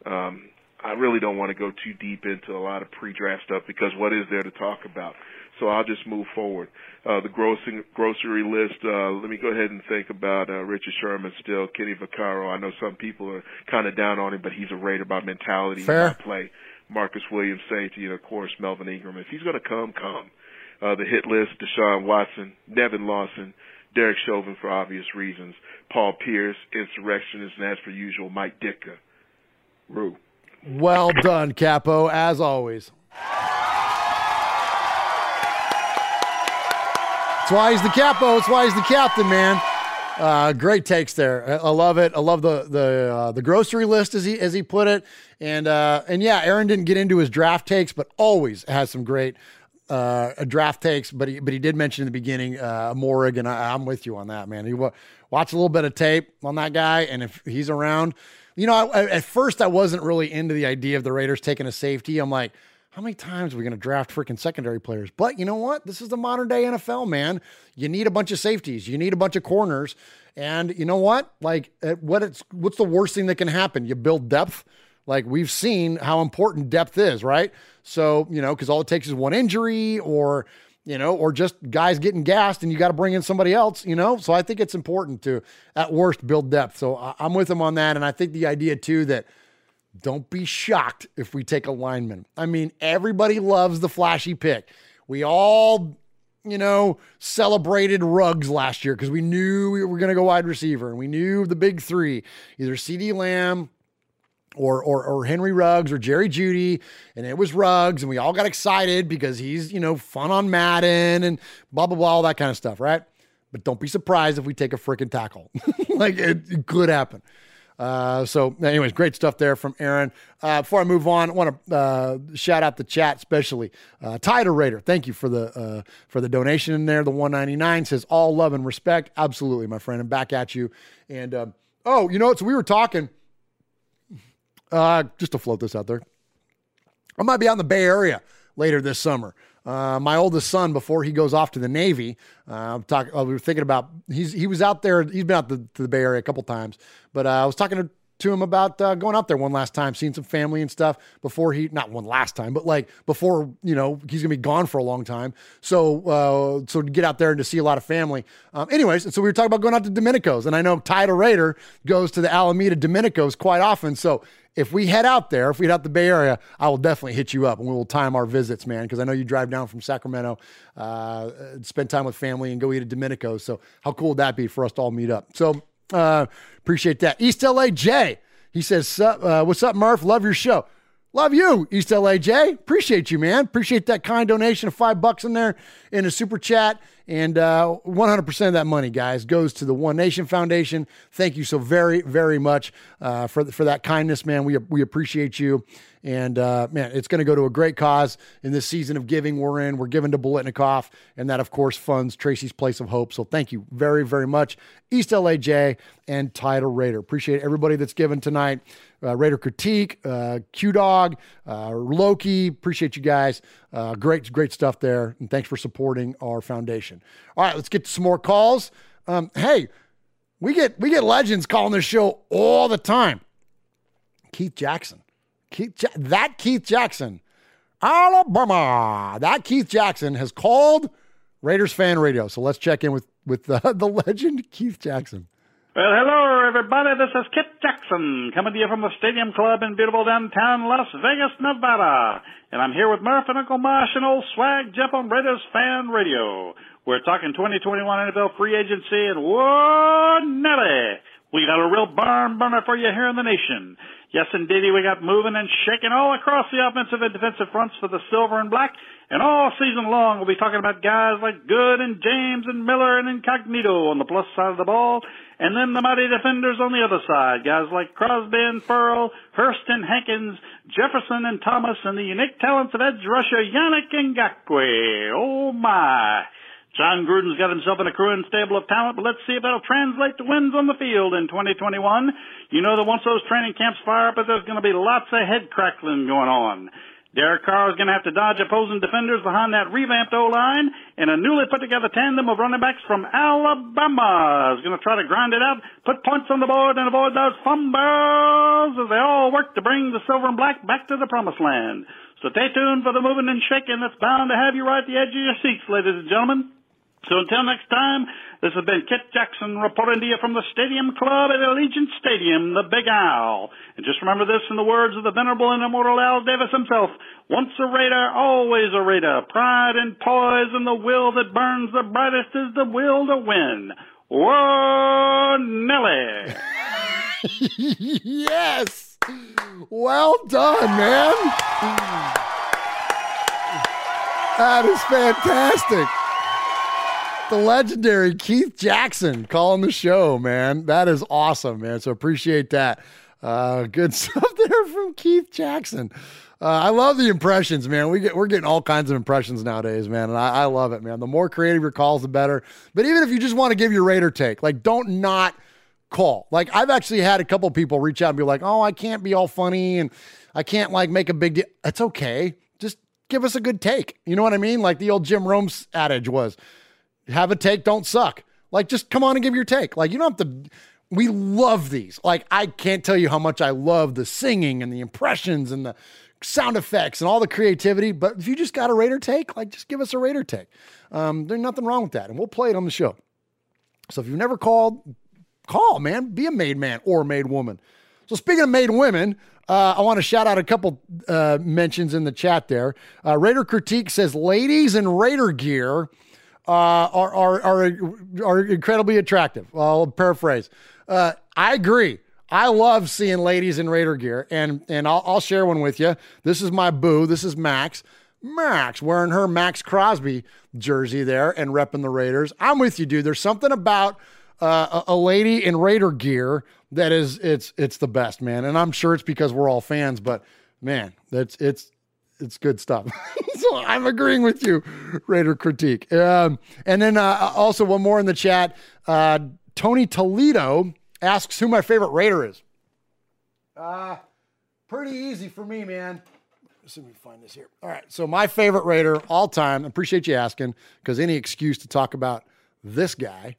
Um, I really don't want to go too deep into a lot of pre-draft stuff because what is there to talk about? So I'll just move forward. Uh, the grossing, grocery list. Uh, let me go ahead and think about uh, Richard Sherman still, Kenny Vaccaro. I know some people are kind of down on him, but he's a Raider by mentality, Fair. by play. Marcus Williams, safety, and of course Melvin Ingram. If he's going to come, come. Uh, the hit list: Deshaun Watson, Nevin Lawson, Derek Chauvin for obvious reasons, Paul Pierce, insurrectionist, and as per usual, Mike Ditka. Rue. Well done, Capo, as always. Why he's the capo. That's why he's the captain, man. Uh, great takes there. I, I love it. I love the the uh, the grocery list as he as he put it. And uh, and yeah, Aaron didn't get into his draft takes, but always has some great uh, draft takes. But he but he did mention in the beginning uh, Moehrig, and I, I'm with you on that, man. He wa- watch a little bit of tape on that guy, and if he's around, you know, I, at first I wasn't really into the idea of the Raiders taking a safety. I'm like, how many times are we going to draft freaking secondary players? But you know what? This is the modern day NFL, man. You need a bunch of safeties. You need a bunch of corners. And you know what? Like, uh, what it's what's the worst thing that can happen? You build depth. Like we've seen how important depth is, right? So you know, because all it takes is one injury, or you know, or just guys getting gassed, and you got to bring in somebody else. You know, so I think it's important to, at worst, build depth. So I'm with him on that, and I think the idea too that don't be shocked if we take a lineman. I mean, everybody loves the flashy pick. We all, you know, celebrated Ruggs last year because we knew we were going to go wide receiver and we knew the big three either CeeDee Lamb or, or, or Henry Ruggs or Jerry Jeudy. And it was Ruggs. And we all got excited because he's, you know, fun on Madden and blah, blah, blah, all that kind of stuff, right? But don't be surprised if we take a freaking tackle. *laughs* like it, it could happen. Uh, so, anyways, great stuff there from Aaron. Uh, before I move on, I want to uh, shout out the chat, especially uh, Tider Raider. Thank you for the uh, for the donation in there. The one ninety nine says all love and respect. Absolutely, my friend. And back at you. And uh, oh, you know what? So we were talking. Uh, just to float this out there, I might be out in the Bay Area later this summer. Uh, my oldest son, before he goes off to the Navy, uh, talk, uh, we were thinking about he's he was out there. He's been out to, to the Bay Area a couple times, but uh, I was talking to, to him about uh, going out there one last time, seeing some family and stuff before he not one last time, but like before you know he's gonna be gone for a long time. So uh, so to get out there and to see a lot of family. Um, anyways, so we were talking about going out to Domenico's, and I know Tidal Raider goes to the Alameda Domenico's quite often. So if we head out there, if we head out the Bay Area, I will definitely hit you up and we will time our visits, man, because I know you drive down from Sacramento, uh, spend time with family and go eat at Domenico's. So how cool would that be for us to all meet up? So uh, appreciate that. East LA Jay, he says, "Sup- uh, what's up, Murph? Love your show. Love you, East LA Jay. Appreciate you, man. Appreciate that kind donation of five bucks in there in a super chat. And uh, 100% of that money, guys, goes to the One Nation Foundation. Thank you so very, very much uh, for, for that kindness, man. We, we appreciate you. And uh, man, it's going to go to a great cause in this season of giving we're in. We're giving to Biletnikoff, and that, of course, funds Tracy's Place of Hope. So thank you very, very much, East LAJ and Tidal Raider. Appreciate everybody that's given tonight. Uh, Raider Critique, uh, Q Dog, uh, Loki. Appreciate you guys. Uh, great, great stuff there. And thanks for supporting our foundation. All right, let's get to some more calls. Um, hey, we get we get legends calling this show all the time. Keith Jackson. Keith ja- that Keith Jackson, Alabama. That Keith Jackson has called Raiders fan radio. So let's check in with with the, *laughs* the legend Keith Jackson. Well, hello, everybody. This is Kit Jackson coming to you from the Stadium Club in beautiful downtown Las Vegas, Nevada. And I'm here with Murph and Uncle Mosh and old Swag Jeff on Raiders Fan Radio. We're talking 2021 NFL free agency and whoa, Nelly. We got a real barn burner for you here in the nation. Yes, indeedy, we got moving and shaking all across the offensive and defensive fronts for the silver and black. And all season long, we'll be talking about guys like Good and James and Miller and Incognito on the plus side of the ball. And then the mighty defenders on the other side. Guys like Crosby and Ferrell, Hurst and Hankins, Jefferson and Thomas, and the unique talents of edge rusher Yannick Ngakoue. Oh my. Jon Gruden's got himself in a crew and stable of talent, but let's see if that'll translate to wins on the field in 2021. You know that once those training camps fire up, there's going to be lots of head crackling going on. Derek Carr is going to have to dodge opposing defenders behind that revamped O-line, and a newly put together tandem of running backs from Alabama is going to try to grind it out, put points on the board, and avoid those fumbles as they all work to bring the silver and black back to the promised land. So stay tuned for the moving and shaking that's bound to have you right at the edge of your seats, ladies and gentlemen. So until next time, this has been Kit Jackson reporting to you from the Stadium Club at Allegiant Stadium, the Big Owl. And just remember this in the words of the venerable and immortal Al Davis himself. Once a Raider, always a Raider. Pride and poise and the will that burns the brightest is the will to win. Whoa, Nelly. *laughs* yes. Well done, man. That is fantastic. The legendary Keith Jackson calling the show, man. That is awesome, man. So appreciate that. Uh, good *laughs* stuff there from Keith Jackson. Uh, I love the impressions, man. We get we're getting all kinds of impressions nowadays, man, and I, I love it, man. The more creative your calls, the better. But even if you just want to give your Raider take, like don't not call. Like I've actually had a couple people reach out and be like, "Oh, I can't be all funny and I can't like make a big deal." It's okay. Just give us a good take. You know what I mean? Like the old Jim Rome adage was, "Have a take, don't suck." Like just come on and give your take. Like you don't have to we love these. Like I can't tell you how much I love the singing and the impressions and the sound effects and all the creativity. But if you just got a Raider take, like just give us a Raider take. Um, there's nothing wrong with that, and we'll play it on the show. So if you've never called, call, man. Be a made man or made woman. So speaking of made women, uh, I want to shout out a couple uh, mentions in the chat there. Uh, Raider Critique says, ladies in Raider gear are, are, are, are incredibly attractive. I'll paraphrase. Uh, I agree. I love seeing ladies in Raider gear, and and I'll, I'll share one with you. This is my boo. This is Max. Max wearing her Maxx Crosby jersey there and repping the Raiders. I'm with you, dude. There's something about uh, a, a lady in Raider gear that is it's it's the best, man. And I'm sure it's because we're all fans, but man, that's it's it's good stuff. *laughs* so I'm agreeing with you, Raider critique. Um, and then uh, also one more in the chat. Uh, Tony Toledo asks who my favorite Raider is. Uh, pretty easy for me, man. Let's see if we find this here. All right. So my favorite Raider all time. Appreciate you asking because any excuse to talk about this guy.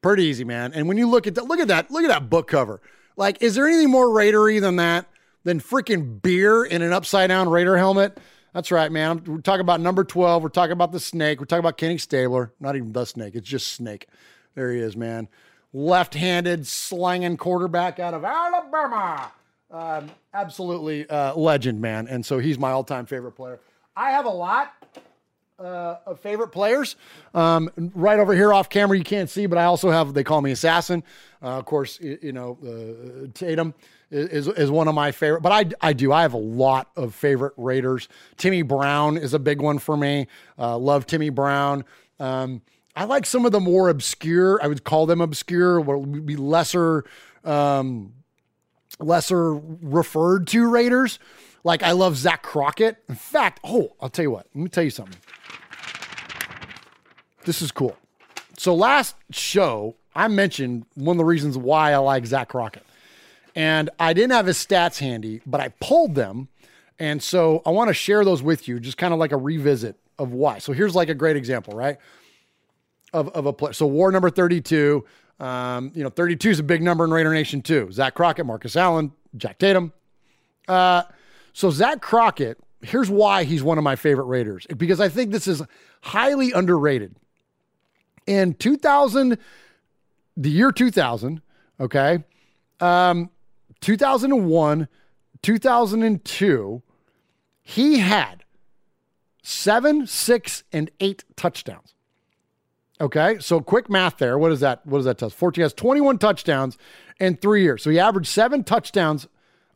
Pretty easy, man. And when you look at that, look at that, look at that book cover. Like, is there anything more Raidery than that? Than freaking beer in an upside down Raider helmet? That's right, man. We're talking about number 12. We're talking about the snake. We're talking about Kenny Stabler. Not even the snake. It's just snake. There he is, man. Left handed slanging quarterback out of Alabama. Um, absolutely uh, legend, man. And so he's my all time favorite player. I have a lot uh, of favorite players. Um, right over here off camera, you can't see, but I also have, they call me Assassin. Uh, of course, you, you know, uh, Tatum is, is one of my favorite, but I, I do. I have a lot of favorite Raiders. Timmy Brown is a big one for me. Uh, love Timmy Brown. Um, I like some of the more obscure, I would call them obscure, What would be lesser, um, lesser referred to Raiders. Like I love Zach Crockett. In fact, oh, I'll tell you what, let me tell you something. This is cool. So last show, I mentioned one of the reasons why I like Zach Crockett. And I didn't have his stats handy, but I pulled them. And so I want to share those with you, just kind of like a revisit of why. So here's like a great example, right? Of, of a player. So war number 32. Um, you know, 32 is a big number in Raider Nation too. Zach Crockett, Marcus Allen, Jack Tatum. Uh, so Zach Crockett, here's why he's one of my favorite Raiders. Because I think this is highly underrated. In 2000, the year 2000, okay, um, 2001, 2002, he had seven, six, and eight touchdowns. Okay, so quick math there. What is that? What does that tell us? 14 has 21 touchdowns in three years. So he averaged seven touchdowns.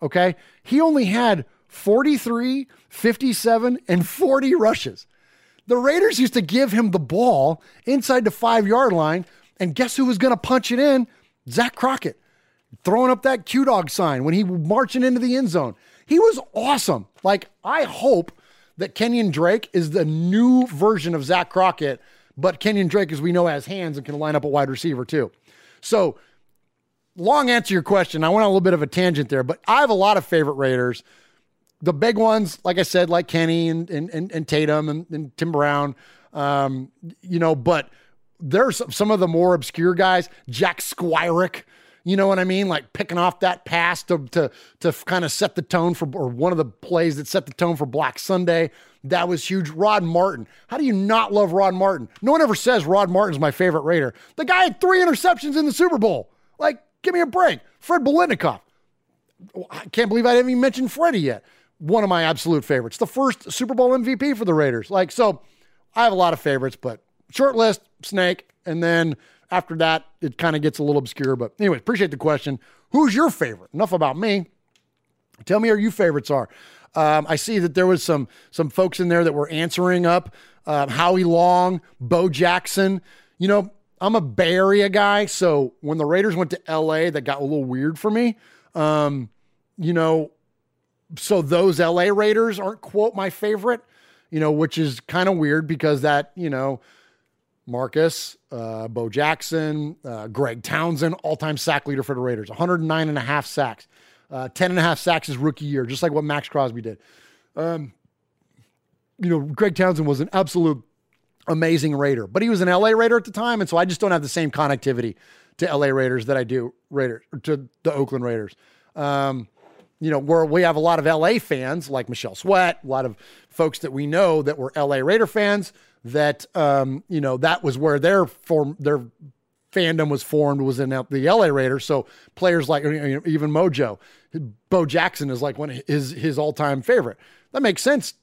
Okay, he only had 43, 57, and 40 rushes. The Raiders used to give him the ball inside the five yard line, and guess who was going to punch it in? Zach Crockett, throwing up that Q dog sign when he was marching into the end zone. He was awesome. Like, I hope that Kenyon Drake is the new version of Zach Crockett, but Kenyon Drake, as we know, has hands and can line up a wide receiver too. So, long answer to your question. I went on a little bit of a tangent there, but I have a lot of favorite Raiders the big ones, like I said, like Kenny and and, and, and Tatum and, and Tim Brown, um, you know, but there's some of the more obscure guys, Jack Squirek. You know what I mean? Like picking off that pass to to to kind of set the tone for, or one of the plays that set the tone for Black Sunday. That was huge. Rod Martin. How do you not love Rod Martin? No one ever says Rod Martin's my favorite Raider. The guy had three interceptions in the Super Bowl. Like, give me a break. Fred Biletnikoff. Oh, I can't believe I didn't even mention Freddie yet. One of my absolute favorites. The first Super Bowl MVP for the Raiders. Like, so I have a lot of favorites, but short list, Snake. And then after that, it kind of gets a little obscure. But anyway, appreciate the question. Who's your favorite? Enough about me. Tell me who your favorites are. Um, I see that there was some some folks in there that were answering up. Uh, Howie Long, Bo Jackson. You know, I'm a Bay Area guy, so when the Raiders went to LA, that got a little weird for me. Um, you know, so those LA Raiders aren't quote my favorite. You know, which is kind of weird because that you know. Marcus, uh, Bo Jackson, uh, Greg Townsend, all time sack leader for the Raiders, 109 and a half sacks. Uh, 10 and a half sacks his rookie year, just like what Maxx Crosby did. Um, you know, Greg Townsend was an absolute amazing Raider, but he was an LA Raider at the time. And so I just don't have the same connectivity to LA Raiders that I do Raiders to the Oakland Raiders. Um, you know, where we have a lot of LA fans like Michelle Sweat, a lot of folks that we know that were LA Raider fans that, um, you know, that was where their form, their fandom was formed was in the LA Raiders. So players like even Mojo, Bo Jackson is like one of his his all time favorite. That makes sense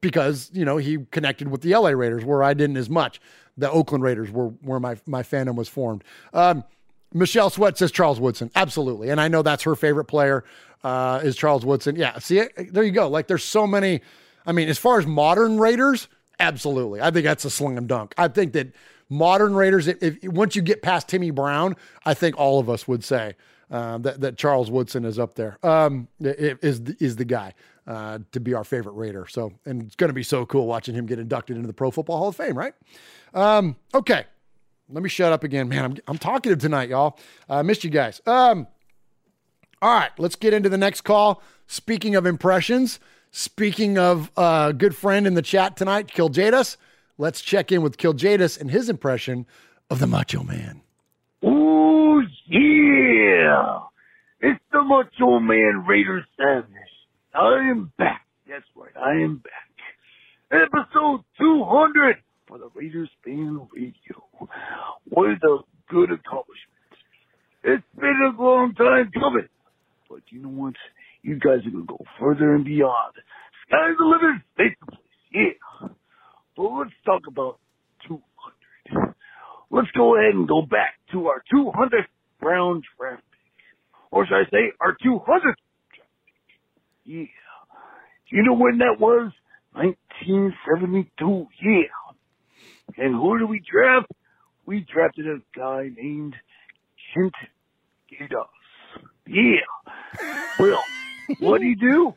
because you know he connected with the LA Raiders where I didn't as much. The Oakland Raiders were where my my fandom was formed. Um, Michelle Sweat says Charles Woodson, absolutely, and I know that's her favorite player uh, is Charles Woodson. Yeah, see, there you go. Like there's so many. I mean, as far as modern Raiders, absolutely, I think that's a slam dunk. I think that modern Raiders, if, if, once you get past Timmy Brown, I think all of us would say uh, that that Charles Woodson is up there. Um, is is the guy uh, to be our favorite Raider. So, and it's going to be so cool watching him get inducted into the Pro Football Hall of Fame, right? Um, okay, let me shut up again, man. I'm I'm talkative tonight, y'all. I uh, missed you guys. Um, all right, let's get into the next call. Speaking of impressions, speaking of a uh, good friend in the chat tonight, Kill Jadis. Let's check in with Jadis and his impression of the Macho Man. Oh, yeah. It's the Macho Man Raider Savage. I am back. That's right. I am back. Episode 200 for the Raiders Fan Radio. What a good accomplishment. It's been a long time coming. But you know what? You guys are to go further and beyond. Sky's the limit. Face the place. Yeah. But let's talk about 200. Let's go ahead and go back to our 200th round draft pick. Or should I say our 200th draft pick? Yeah. You know when that was? 1972. Yeah. And who did we draft? We drafted a guy named Kent Gatos. Yeah. well, what did he do?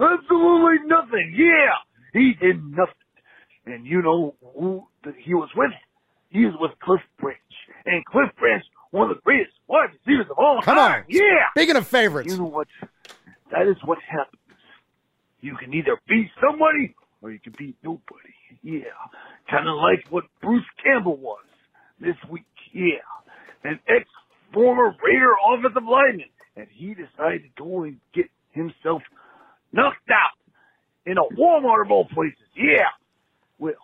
Absolutely nothing. Yeah. He did nothing. And you know who he was with? He was with Cliff Branch. And Cliff Branch, one of the greatest wide receivers of all Come time. on. Yeah. Speaking of favorites. You know what? That is what happens. You can either beat somebody or you can beat nobody. Yeah. Kind of like what Bruce Campbell was this week. Yeah. An ex former Raider offensive lineman. And he decided to go and get himself knocked out in a Walmart of all places. Yeah. Well,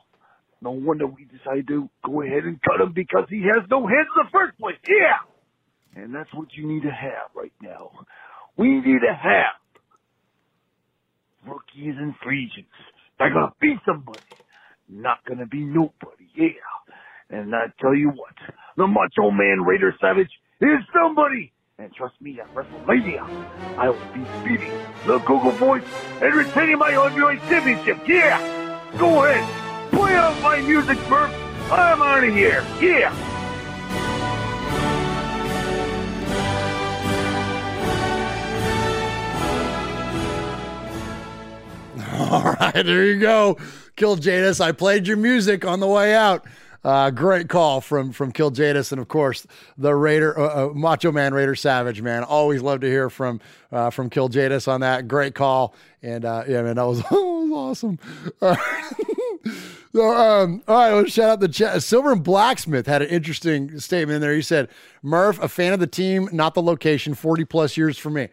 no wonder we decided to go ahead and cut him because he has no head in the first place. Yeah. And that's what you need to have right now. We need to have rookies and free agents. They're to be somebody. Not to be nobody. Yeah. And I tell you what, the Macho Man Raider Savage is somebody. And trust me, at WrestleMania, I will be beating the Google Voice and retaining my heavyweight championship. Yeah! Go ahead, play out my music, Murph. I'm out of here. Yeah! *laughs* All right, there you go. Kill Jadis. I played your music on the way out. Uh, great call from from Kill Jadis, and of course the Raider uh, uh, Macho Man Raider Savage man. Always love to hear from uh, from Kill Jadis on that. Great call, and uh, yeah, man, that was, *laughs* that was awesome. *laughs* Uh, so, um, all right, let's shout out the chat. Silver and Blacksmith had an interesting statement in there. He said, "Murph, a fan of the team, not the location. Forty plus years for me."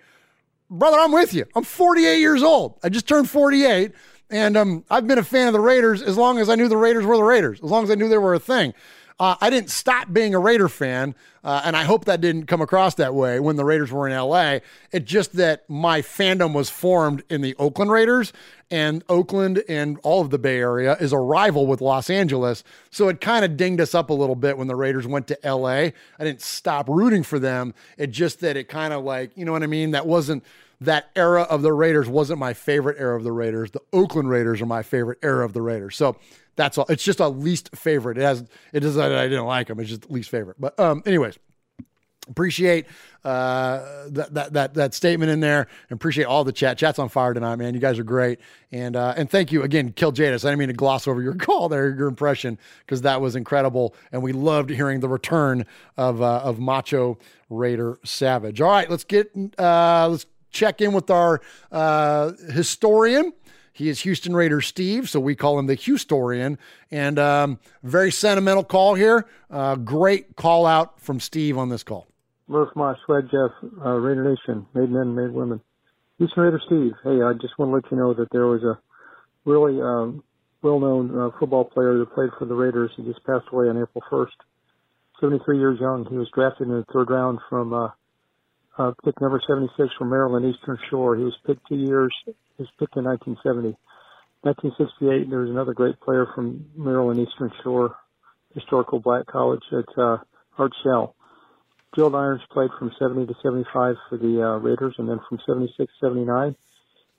brother, I'm with you. I'm 48 years old. I just turned 48. And um, I've been a fan of the Raiders as long as I knew the Raiders were the Raiders, as long as I knew they were a thing. Uh, I didn't stop being a Raider fan, uh, and I hope that didn't come across that way when the Raiders were in LA. It's just that my fandom was formed in the Oakland Raiders, and Oakland and all of the Bay Area is a rival with Los Angeles. So it kind of dinged us up a little bit when the Raiders went to LA. I didn't stop rooting for them. It just that it kind of like, you know what I mean? That wasn't that era of the Raiders wasn't my favorite era of the Raiders. The Oakland Raiders are my favorite era of the Raiders. So that's all. It's just a least favorite. It has. It doesn't. I didn't like them. It's just least favorite. But um, anyways, appreciate uh, that, that that that statement in there appreciate all the chat chat's on fire tonight man you guys are great and uh, and thank you again kill jadis i didn't mean to gloss over your *laughs* call there your impression because that was incredible and we loved hearing the return of uh, of macho raider savage all right let's get uh let's check in with our uh historian he is Houston Raider Steve, so we call him the Houstorian. And um, very sentimental call here. Uh, great call out from Steve on this call. Murph Moss, Swag Jeff, uh, Raider Nation, made men, made women. Houston Raider Steve, hey, I just want to let you know that there was a really um, well-known uh, football player that played for the Raiders. He just passed away on April 1st, 73 years young. He was drafted in the third round from uh, pick number 76 from Maryland Eastern Shore. He was picked two years. He was picked in 1970. 1968, there was another great player from Maryland Eastern Shore, historical black college. It's uh, Art Shell. Gerald Irons played from 70 to 75 for the uh, Raiders, and then from 76 to 79,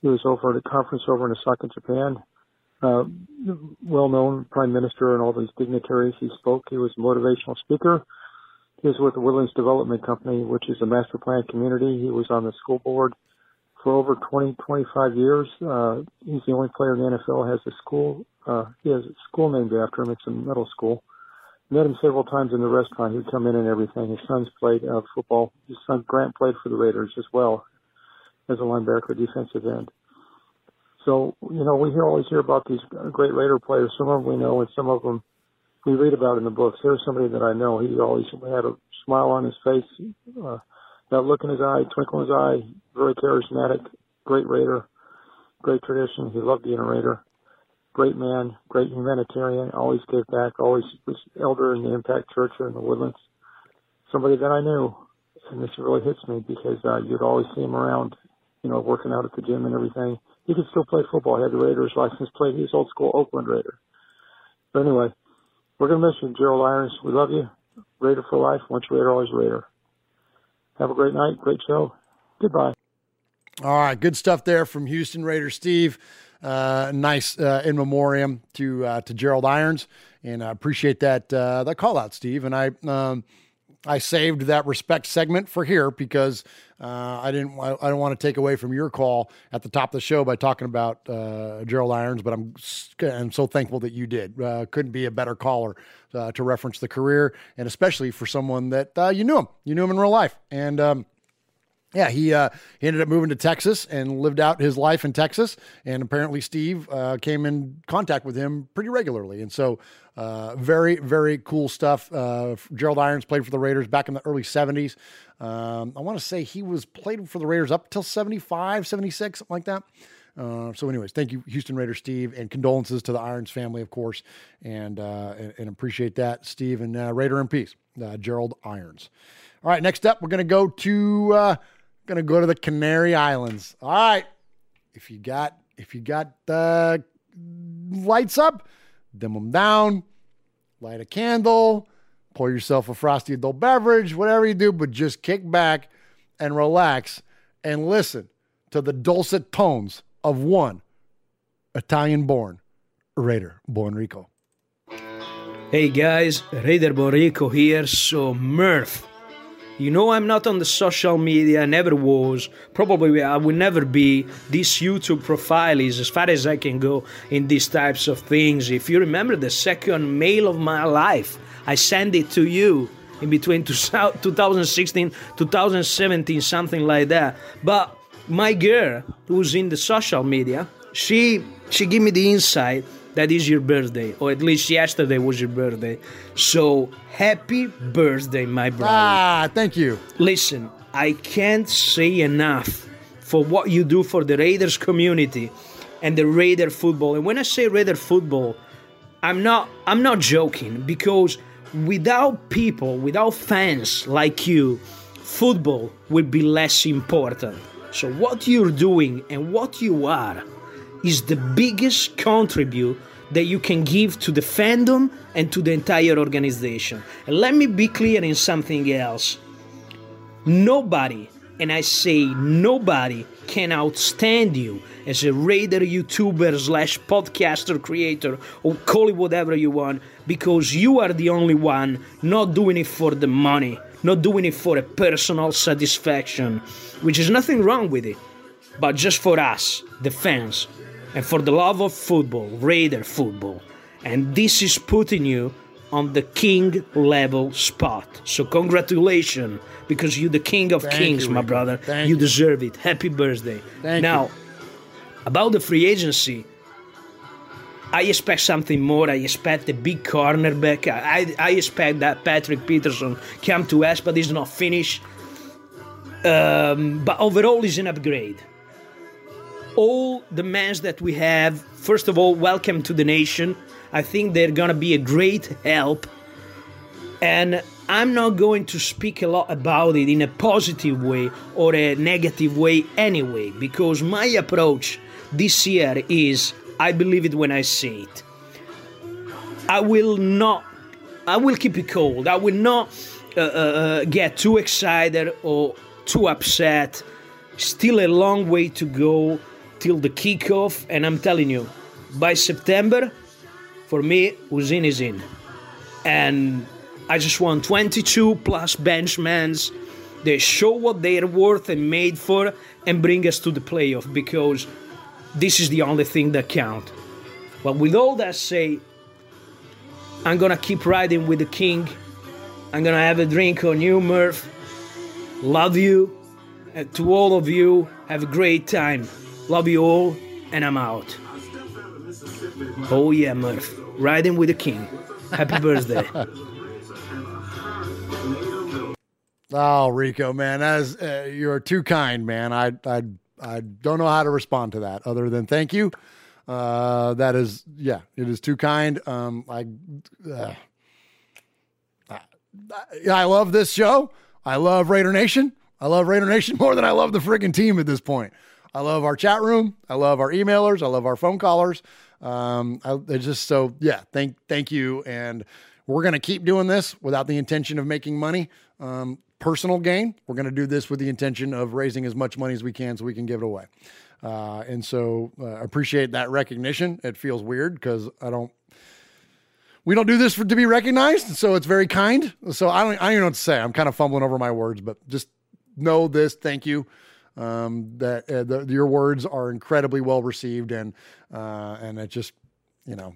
he was over at a conference over in Osaka, Japan. Uh, well-known prime minister and all these dignitaries. He spoke. He was a motivational speaker. He was with the Woodlands Development Company, which is a master plan community. He was on the school board for over 20, 25 years. Uh, he's the only player in the NFL has a school. Uh, he has a school named after him. It's a middle school. Met him several times in the restaurant. He'd come in and everything. His sons played uh, football. His son Grant played for the Raiders as well as a linebacker, defensive end. So you know, we hear always hear about these great Raider players. Some of them we know, and some of them we read about in the books. There's somebody that I know. He always had a smile on his face, uh, that look in his eye, twinkle in his eye. Very charismatic, great Raider, great tradition. He loved being a Raider great man, great humanitarian, always gave back, always was elder in the Impact Church here in the Woodlands. Somebody that I knew, and this really hits me because uh, you'd always see him around, you know, working out at the gym and everything. He could still play football. He had the Raiders license plate. He was old school Oakland Raider. But anyway, we're gonna miss you, Gerald Irons. We love you. Raider for life. Once Raider, always Raider. Have a great night. Great show. Goodbye. All right, good stuff there from Houston Raider Steve. Uh, nice uh, in memoriam to uh, to Gerald Irons, and I appreciate that uh, that call out, Steve. And I um, I saved that respect segment for here because uh, I didn't I, I don't want to take away from your call at the top of the show by talking about uh, Gerald Irons, but I'm I'm so thankful that you did. couldn't be a better caller to reference the career, and especially for someone that you knew him, you knew him in real life, and. Um, yeah, he uh, he ended up moving to Texas and lived out his life in Texas. And apparently, Steve uh, came in contact with him pretty regularly. And so, uh, very very cool stuff. Uh, Gerald Irons played for the Raiders back in the early '70s. Um, I want to say he was played for the Raiders up till 75, 76, something like that. Uh, so, anyways, thank you, Houston Raiders, Steve, and condolences to the Irons family, of course, and uh, and, and, appreciate that, Steve, and Raider in peace, Gerald Irons. All right, next up, we're going to go to Gonna go to the Canary Islands. All right. If you got if you got the lights up, dim them down, light a candle, pour yourself a frosty adult beverage, whatever you do, but just kick back and relax and listen to the dulcet tones of one Italian born Raider Bonrico. Hey guys, Raider Bonrico here. So, Murph, You know, I'm not on the social media, never was. Probably I will never be. This YouTube profile is as far as I can go in these types of things. If you remember the second mail of my life, I sent it to you in between 2016 2017 something like that but my girl who's in the social media she she gave me the insight that is your birthday or at least yesterday was your birthday. So happy birthday my brother. Ah thank you. Listen i can't say enough for what you do for the raiders community and the raider football. And when i say raider football i'm not i'm not joking because without people, without fans like you, football will be less important. So, what you're doing and what you are is the biggest contribute that you can give to the fandom and to the entire organization. And let me be clear in something else. Nobody, and I say nobody, can outstand you as a Raider YouTuber slash podcaster creator or call it whatever you want because you are the only one not doing it for the money, not doing it for a personal satisfaction, which is nothing wrong with it, but just for us, the fans, and for the love of football, Raider football. And this is putting you on the king level spot. So congratulations because you're the king of Thank kings, you, my brother. Thank you you. deserve it. Happy birthday. Thank now, you. about the free agency, I expect something more. I expect a big cornerback. I, I expect that Patrick Peterson come to us, but he's not finished. Um, but overall, is an upgrade. All the men that we have, first of all, welcome to the nation. I think they're gonna be a great help. And I'm not going to speak a lot about it in a positive way or a negative way anyway, because my approach this year is I believe it when I see it. I will not, I will keep it cold. I will not uh, uh, uh, get too excited or too upset. Still a long way to go till the kickoff, and I'm telling you, by September, for me, who's is in. And I just want 22 plus benchmans. They show what they're worth and made for and bring us to the playoff because this is the only thing that count. But with all that said, I'm gonna keep riding with the king. I'm gonna have a drink on you, Murph. Love you. And to all of you, have a great time. Love you all, and I'm out. Oh yeah, Murph. Riding with the king. Happy birthday. *laughs* Oh, Rico, man, as uh, you're too kind, man. I, I, I don't know how to respond to that other than thank you. Uh, that is, yeah, it is too kind. Um, I, uh, I, I love this show. I love Raider Nation. I love Raider Nation *laughs* more than I love the friggin' team at this point. I love our chat room. I love our emailers. I love our phone callers. Um, I, just so yeah. Thank thank you, and we're gonna keep doing this without the intention of making money, um, personal gain. We're gonna do this with the intention of raising as much money as we can so we can give it away. Uh, and so uh, appreciate that recognition. It feels weird because I don't. We don't do this for to be recognized, so it's very kind. So I don't. I don't even know what to say. I'm kind of fumbling over my words, but just know this. Thank you. Um, that uh, the, your words are incredibly well received, and uh, and it just you know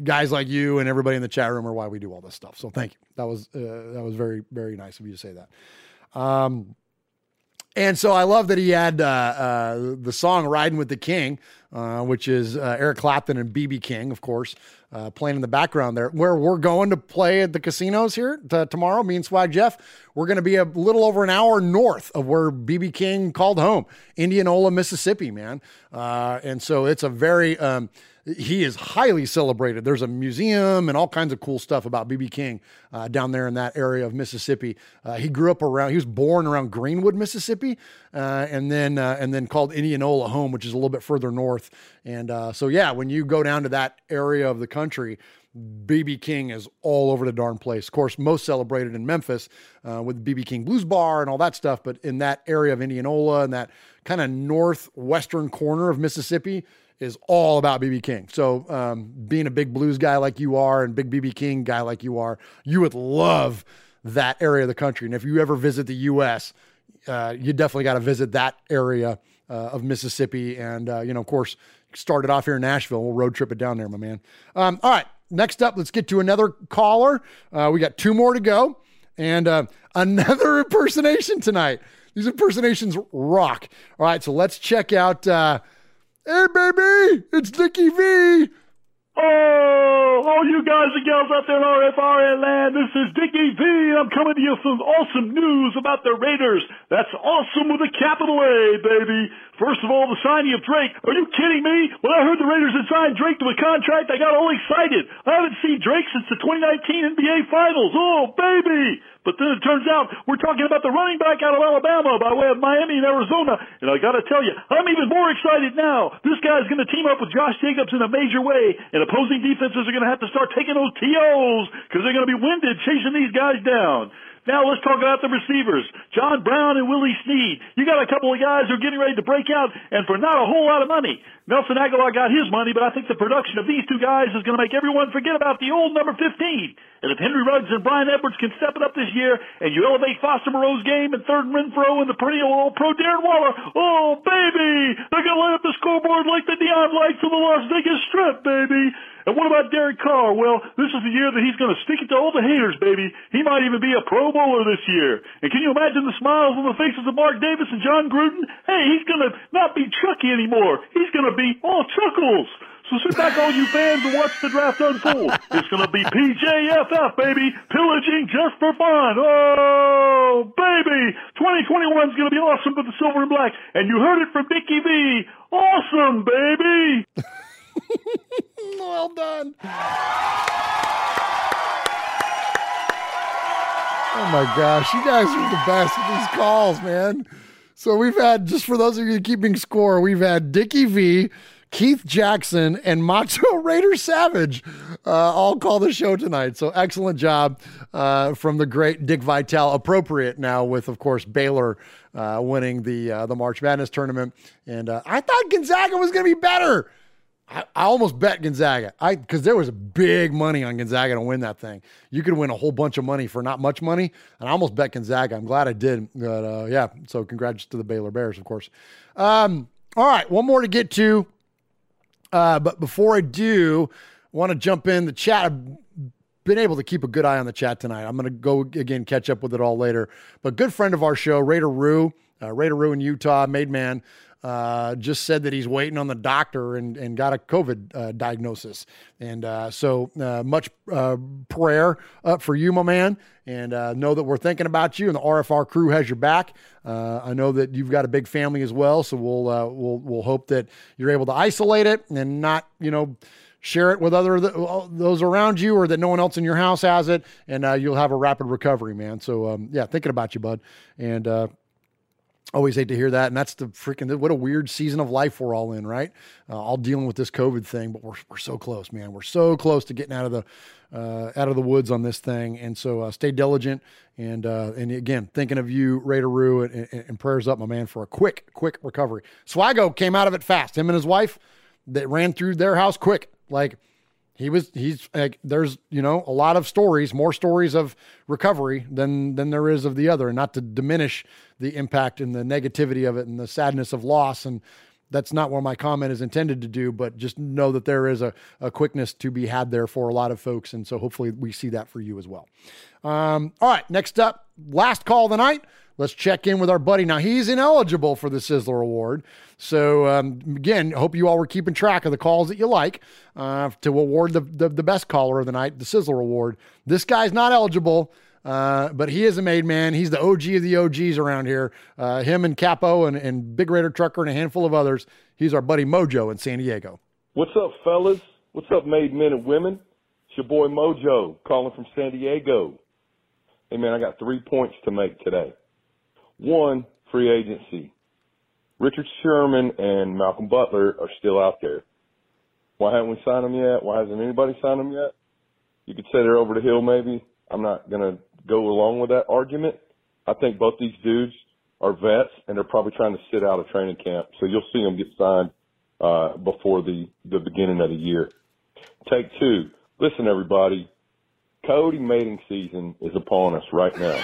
guys like you and everybody in the chat room are why we do all this stuff. So thank you. That was uh, that was very very nice of you to say that. Um, and so I love that he had uh, uh, the song "Riding with the King," uh, which is uh, Eric Clapton and BB King, of course, uh, playing in the background there. Where we're going to play at the casinos here t- tomorrow, me and Swag Jeff, we're going to be a little over an hour north of where BB King called home, Indianola, Mississippi, man. Uh, and so it's a very um, he is highly celebrated. There's a museum and all kinds of cool stuff about BB King uh, down there in that area of Mississippi. Uh, he grew up around. He was born around Greenwood, Mississippi, uh, and then uh, and then called Indianola home, which is a little bit further north. And uh, so yeah, when you go down to that area of the country. BB King is all over the darn place. Of course, most celebrated in Memphis uh, with BB King Blues Bar and all that stuff. But in that area of Indianola and that kind of northwestern corner of Mississippi, is all about BB King. So, um, being a big blues guy like you are and big BB King guy like you are, you would love that area of the country. And if you ever visit the U.S., uh, you definitely got to visit that area uh, of Mississippi. And, uh, you know, of course, started off here in Nashville. We'll road trip it down there, my man. Um, all right. Next up, let's get to another caller. Uh, we got two more to go and uh, another *laughs* impersonation tonight. These impersonations rock. All right. So let's check out. Hey, baby, it's Dickie V. Oh, all you guys and gals out there in RFRA land, this is Dickie V. I'm coming to you with some awesome news about the Raiders. That's awesome with a capital A, baby. First of all, the signing of Drake. Are you kidding me? When I heard the Raiders had signed Drake to a contract, I got all excited. I haven't seen Drake since the 2019 NBA Finals. Oh, baby! But then it turns out we're talking about the running back out of Alabama by way of Miami and Arizona. And I gotta tell you, I'm even more excited now. This guy's gonna team up with Josh Jacobs in a major way, and opposing defenses are gonna have to start taking those TOs because they're gonna be winded chasing these guys down. Now let's talk about the receivers. John Brown and Willie Snead. You got a couple of guys who are getting ready to break out and for not a whole lot of money. Nelson Agholor got his money, but I think the production of these two guys is going to make everyone forget about the old number 15. And if Henry Ruggs and Bryan Edwards can step it up this year and you elevate Foster Moreau's game and third and Renfrow and the perennial all-pro Darren Waller, oh baby, they're going to light up the scoreboard like the neon lights of the Las Vegas Strip, baby. And what about Derek Carr? Well, this is the year that he's going to stick it to all the haters, baby. He might even be a Pro Bowler this year. And can you imagine the smiles on the faces of Mark Davis and Jon Gruden? Hey, he's going to not be Chucky anymore. He's going to be all chuckles. So sit back, all you fans, and watch the draft unfold. It's going to be PJFF, baby. Pillaging just for fun. Oh, baby. 2021 is going to be awesome for the silver and black. And you heard it from Dickie V. Awesome, baby. *laughs* *laughs* well done. Oh my gosh, you guys are the best with these calls, man. So we've had, just for those of you keeping score, we've had Dickie V, Keith Jackson, and Macho *laughs* Raider Savage uh, all call the show tonight. So excellent job uh, from the great Dick Vitale. Appropriate now with, of course, Baylor uh, winning the uh, the March Madness tournament. And uh, I thought Gonzaga was going to be better. I, I almost bet Gonzaga. I because there was big money on Gonzaga to win that thing. You could win a whole bunch of money for not much money, and I almost bet Gonzaga. I'm glad I did. But uh, yeah, so congrats to the Baylor Bears, of course. Um, all right, one more to get to. Uh, but before I do, want to jump in the chat. I've been able to keep a good eye on the chat tonight. I'm going to go again, catch up with it all later. But good friend of our show, Raider Rue, uh, Raider Rue in Utah, made man uh, just said that he's waiting on the doctor and, and got a COVID uh, diagnosis. And uh, so uh, much uh, prayer up for you, my man. And know that we're thinking about you, and the RFR crew has your back. I know that you've got a big family as well, so we'll we'll we'll hope that you're able to isolate it and not you know share it with other those around you or that no one else in your house has it and uh, you'll have a rapid recovery man so um, yeah thinking about you bud and uh, Always hate to hear that. And that's the freaking, what a weird season of life we're all in, right? Uh, all dealing with this COVID thing, but we're, we're so close, man. We're so close to getting out of the, uh, out of the woods on this thing. And so uh, stay diligent. And, uh, and again, thinking of you, Raider Rue, and, and, and, prayers up, my man, for a quick, quick recovery. Swago came out of it fast. Him and his wife that ran through their house quick. Like, he was he's like there's you know a lot of stories more stories of recovery than than there is of the other and not to diminish the impact and the negativity of it and the sadness of loss and that's not what my comment is intended to do but just know that there is a, a quickness to be had there for a lot of folks and so hopefully we see that for you as well. Um, all right next up last call of the night let's check in with our buddy. Now, he's ineligible for the Sizzler Award. So, um, again, hope you all were keeping track of the calls that you like uh, to award the, the, the, best caller of the night, the Sizzler Award. This guy's not eligible. Uh, but he is a made man. He's the OG of the OGs around here. Uh, him and Capo and, and Big Raider Trucker and a handful of others. He's our buddy Mojo in San Diego. What's up, fellas? What's up, made men and women? It's your boy Mojo calling from San Diego. Hey, man, I got three points to make today. One, free agency. Richard Sherman and Malcolm Butler are still out there. Why haven't we signed them yet? Why hasn't anybody signed them yet? You could say they're over the hill maybe. I'm not going to go along with that argument. I think both these dudes are vets and they're probably trying to sit out of training camp. So you'll see them get signed uh, before the, the beginning of the year. Take two. Listen, everybody. coyote mating season is upon us right now.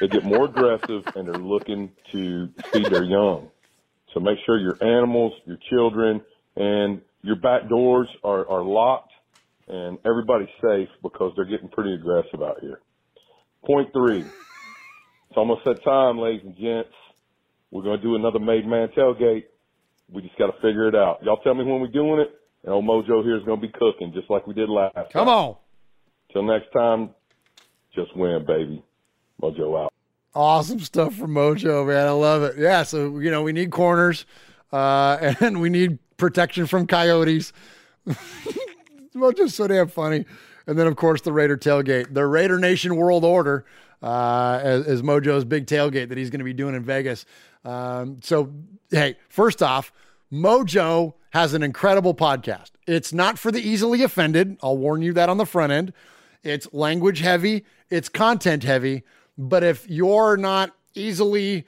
They get more aggressive and they're looking to feed their young. So make sure your animals, your children, and your back doors are, are locked and everybody's safe because they're getting pretty aggressive out here. Point three. It's almost that time, ladies and gents. We're going to do another made man tailgate. We just got to figure it out. Y'all tell me when we're doing it, and old Mojo here is going to be cooking just like we did last time. Come time. on. Till next time, just win, baby. Mojo out. Awesome stuff from Mojo, man. I love it. Yeah, so you know we need corners, uh, *laughs* and we need protection from coyotes. *laughs* Mojo's so damn funny. And then of course the Raider tailgate, the Raider Nation World Order, uh, as, Mojo's big tailgate that he's going to be doing in Vegas. Um, so hey, first off, Mojo has an incredible podcast. It's not for the easily offended. I'll warn you that on the front end. It's language heavy, it's content heavy. But if you're not easily,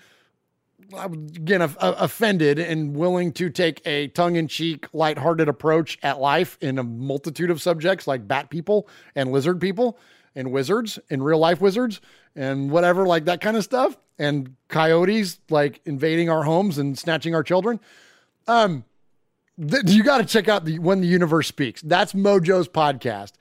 again, of- of- offended and willing to take a tongue in cheek, lighthearted approach at life in a multitude of subjects like bat people and lizard people and wizards and real life wizards and whatever, like that kind of stuff, and coyotes like invading our homes and snatching our children. Um, th- you got to check out the when the universe speaks. That's Mojo's podcast,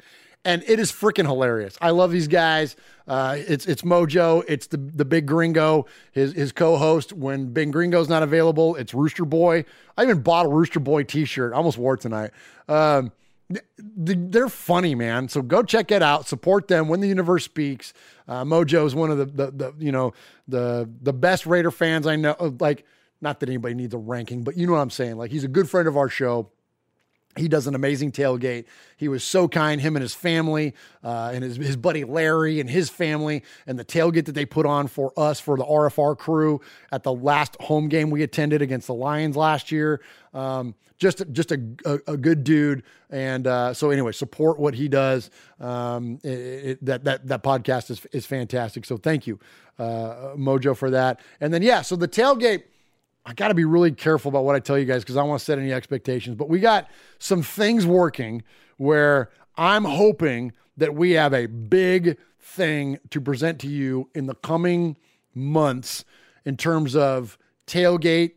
and it is freaking hilarious. I love these guys. Uh, it's it's Mojo. It's the the big Gringo. His his co-host when Big Gringo's not available. It's Rooster Boy. I even bought a Rooster Boy T-shirt. I almost wore it tonight. Um, th- th- they're funny, man. So go check it out. Support them when the universe speaks. Uh, Mojo is one of the, the the you know the the best Raider fans I know. Like not that anybody needs a ranking, but you know what I'm saying. Like he's a good friend of our show. He does an amazing tailgate. He was so kind, him and his family, uh, and his, his buddy Larry and his family, and the tailgate that they put on for us for the RFR crew at the last home game we attended against the Lions last year. Um, just just a, a, a good dude, and uh, so anyway, support what he does. Um, it, it- that that that podcast is is fantastic. So thank you, uh, Mojo, for that. And then yeah, so the tailgate. I got to be really careful about what I tell you guys because I don't want to set any expectations. But we got some things working where I'm hoping that we have a big thing to present to you in the coming months in terms of tailgate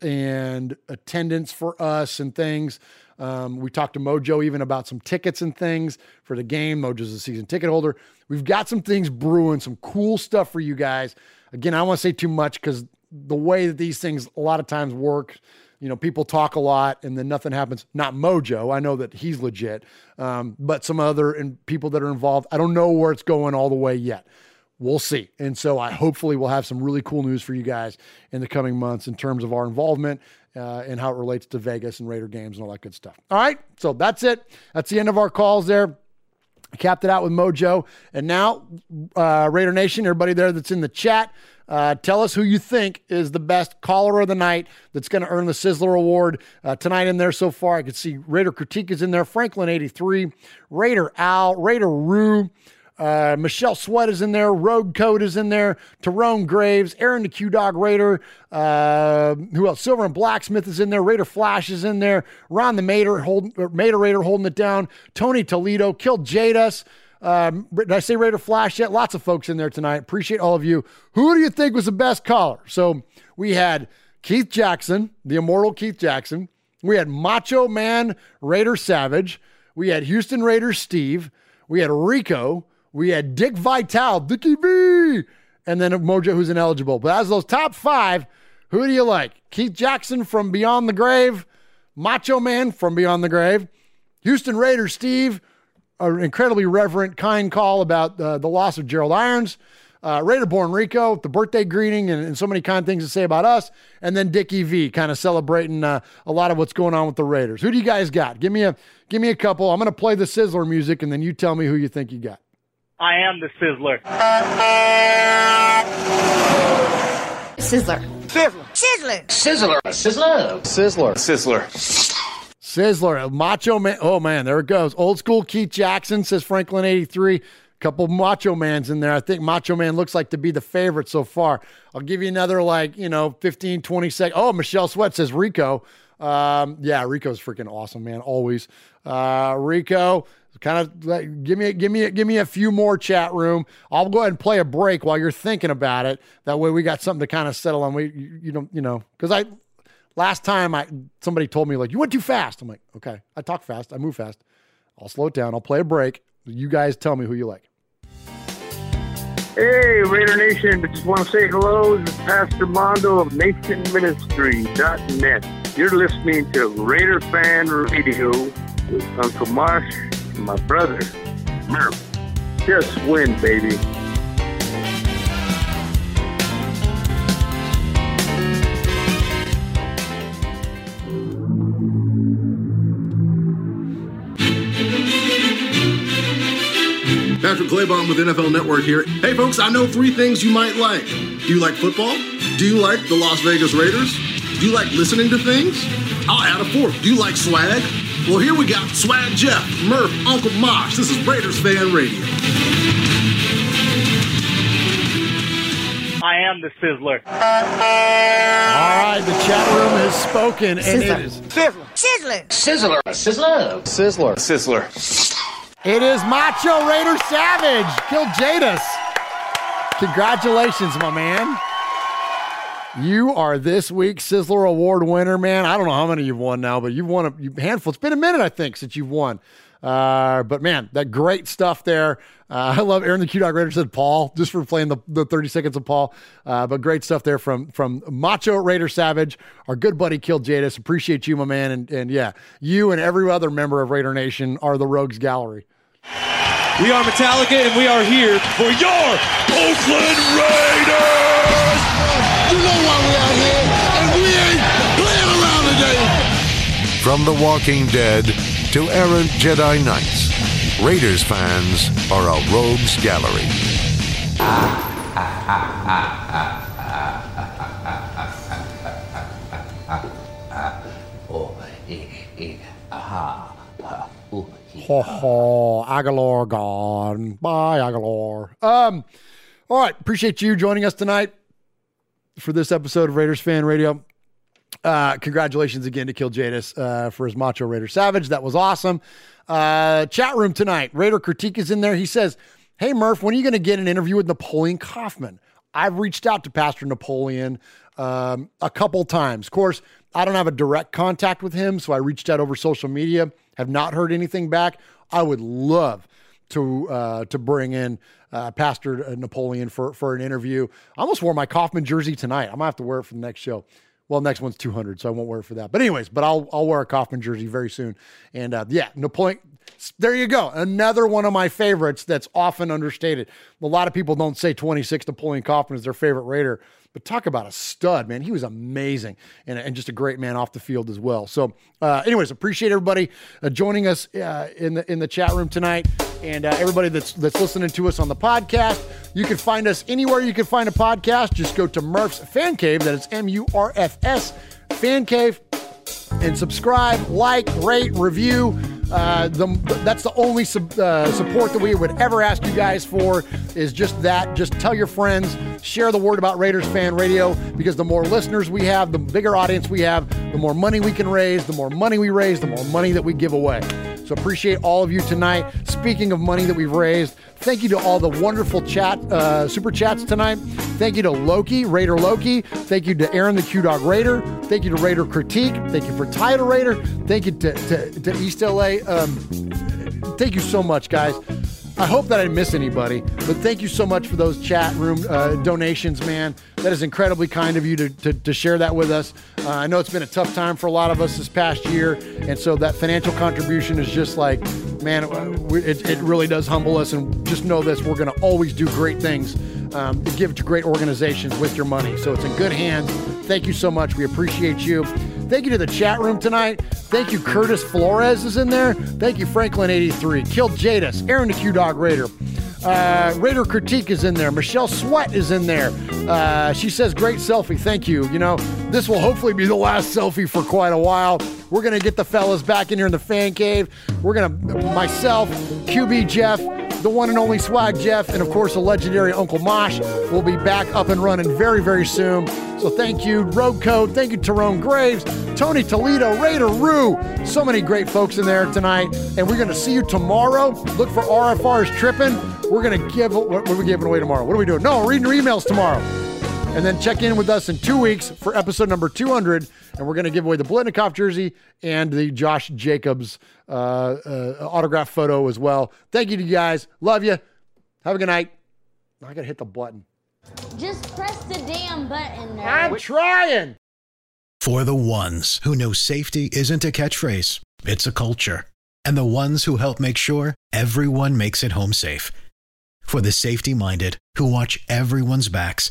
and attendance for us and things. Um, we talked to Mojo even about some tickets and things for the game. Mojo's a season ticket holder. We've got some things brewing, some cool stuff for you guys. Again, I don't want to say too much because the way that these things a lot of times work, you know, people talk a lot and then nothing happens. Not Mojo. I know that he's legit, um, but some other and people that are involved. I don't know where it's going all the way yet. We'll see. And so I hopefully will have some really cool news for you guys in the coming months in terms of our involvement uh, and how it relates to Vegas and Raider games and all that good stuff. All right. So that's it. That's the end of our calls there. I capped it out with Mojo. And now, uh, Raider Nation, everybody there that's in the chat, uh, tell us who you think is the best caller of the night that's going to earn the Sizzler Award uh, tonight in there so far. I could see Raider Critique is in there, Franklin83, Raider Al, Raider Rue. Uh, Michelle Sweat is in there. Rogue Code is in there. Tyrone Graves, Aaron the Q Dog Raider. Uh, who else? Silver and Blacksmith is in there. Raider Flash is in there. Ron the Mater, hold, Mater Raider holding it down. Tony Toledo killed Jadis. Um, did I say Raider Flash yet? Lots of folks in there tonight. Appreciate all of you. Who do you think was the best caller? So we had Keith Jackson, the immortal Keith Jackson. We had Macho Man Raider Savage. We had Houston Raiders Steve. We had Rico. We had Dick Vitale, Dickie V, and then Mojo, who's ineligible. But as those top five, who do you like? Keith Jackson from Beyond the Grave, Macho Man from Beyond the Grave, Houston Raiders Steve, an incredibly reverent, kind call about uh, the loss of Gerald Irons, uh, Raider Born Rico, the birthday greeting, and, and so many kind things to say about us, and then Dickie V, kind of celebrating uh, a lot of what's going on with the Raiders. Who do you guys got? Give me a give me a couple. I'm going to play the Sizzler music, and then you tell me who you think you got. I am the Sizzler. Sizzler. Sizzler. Sizzler. Sizzler. Sizzler. Sizzler. Sizzler. Sizzler, Macho Man. Oh man, there it goes. Old school Keith Jackson says Franklin 83. Couple Macho Mans in there. I think Macho Man looks like to be the favorite so far. I'll give you another like, you know, 15, 20 seconds. Oh, Michelle Sweat says Rico. Um, yeah, Rico's freaking awesome, man. Always. Uh, Rico, kind of like, give me give me give me a few more chat room. I'll go ahead and play a break while you're thinking about it. That way we got something to kind of settle on. We you, you don't you know because I last time I somebody told me like you went too fast. I'm like okay, I talk fast, I move fast. I'll slow it down. I'll play a break. You guys tell me who you like. Hey, Raider Nation, just want to say hello. This is Pastor Mondo of NationMinistry.net. You're listening to Raider Fan Radio with Uncle Mosh and my brother, Murph. Just win, baby. Patrick Claybon with NFL Network here. Hey, folks, I know three things you might like. Do you like football? Do you like the Las Vegas Raiders? Do you like listening to things? I'll add a fourth. Do you like swag? Well, here we got Swag Jeff, Murph, Uncle Mosh. This is Raiders Fan Radio. I am the Sizzler. All right, the chat room has spoken, and Sizzler. it is Sizzler. Sizzler. Sizzler. Sizzler. Sizzler. Sizzler. It is Macho Raider Savage. Killed Jadis. Congratulations, my man. You are this week's Sizzler Award winner, man. I don't know how many you've won now, but you've won a handful. It's been a minute, I think, since you've won. Uh, but man, that great stuff there. Uh, *laughs* I love Aaron the Q Dog Raider said Paul just for playing the, the 30 seconds of Paul. Uh, but great stuff there from from Macho Raider Savage, our good buddy Killed Jadis. Appreciate you, my man. And and yeah, you and every other member of Raider Nation are the Rogues Gallery. We are Metallica, and we are here for your Oakland Raiders. You know why we out here, and we ain't playing around today. From The Walking Dead to errant Jedi Knights, Raiders fans are a rogues gallery. Ho ho, Agholor gone. Bye, Agholor. Um, all right, appreciate you joining us tonight for this episode of Raiders Fan Radio. Uh, congratulations again to Kill Jadis uh, for his Macho Raider Savage. That was awesome. Uh, chat room tonight. Raider Critique is in there. He says, Hey Murph, when are you going to get an interview with Napoleon Kaufman? I've reached out to Pastor Napoleon um, a couple times. Of course, I don't have a direct contact with him, so I reached out over social media. Have not heard anything back. I would love to uh, to bring in uh, Pastor Napoleon for for an interview. I almost wore my Kaufman jersey tonight. I'm gonna have to wear it for the next show. Well, next one's 200, so I won't wear it for that. But anyways, but I'll I'll wear a Kaufman jersey very soon. And uh, yeah, Napoleon. There you go. Another one of my favorites that's often understated. A lot of people don't say 26 Napoleon Kaufman is their favorite Raider, but talk about a stud, man. He was amazing and, and just a great man off the field as well. So, uh, anyways, appreciate everybody uh, joining us uh, in the in the chat room tonight, and uh, everybody that's that's listening to us on the podcast. You can find us anywhere you can find a podcast. Just go to Murph's Fan Cave. That is M U R F S Fan Cave and subscribe, like, rate, review. Uh, the, that's the only uh, support that we would ever ask you guys for is just that. Just tell your friends, share the word about Raiders Fan Radio because the more listeners we have, the bigger audience we have, the more money we can raise. The more money we raise, the more money that we give away. So appreciate all of you tonight. Speaking of money that we've raised, thank you to all the wonderful chat uh, super chats tonight. Thank you to Loki, Raider Loki. Thank you to Aaron the Q Dog Raider. Thank you to Raider Critique. Thank you for Title Raider. Thank you to, to, to East LA. Um, thank you so much, guys. I hope that I didn't miss anybody, but thank you so much for those chat room uh, donations, man. That is incredibly kind of you to, to, to share that with us. Uh, I know it's been a tough time for a lot of us this past year, and so that financial contribution is just like, man, it, it really does humble us. And just know this: we're going to always do great things, um, give to great organizations with your money. So it's in good hands. Thank you so much. We appreciate you. Thank you to the chat room tonight. Thank you, Curtis Flores is in there. Thank you, Franklin83, Killed Jadis, Aaron the Q Dog Raider. Uh, Raider Critique is in there. Michelle Sweat is in there. Uh, she says, Great selfie. Thank you. You know, this will hopefully be the last selfie for quite a while. We're going to get the fellas back in here in the fan cave. We're going to, myself, QB Jeff, the one and only Swag Jeff, and of course, the legendary Uncle Mosh will be back up and running very, very soon. So thank you, Road Code. Thank you, Tyrone Graves, Tony Toledo, Raider Rue. So many great folks in there tonight. And we're going to see you tomorrow. Look for RFR's tripping. We're going to give, what are we giving away tomorrow? What are we doing? No, reading your emails tomorrow. And then check in with us in two weeks for episode number 200. And we're going to give away the Biletnikoff jersey and the Josh Jacobs uh, uh, autograph photo as well. Thank you to you guys. Love you. Have a good night. I got to hit the button. Just press the damn button. Nerd. I'm trying. For the ones who know safety isn't a catchphrase, it's a culture. And the ones who help make sure everyone makes it home safe. For the safety minded who watch everyone's backs,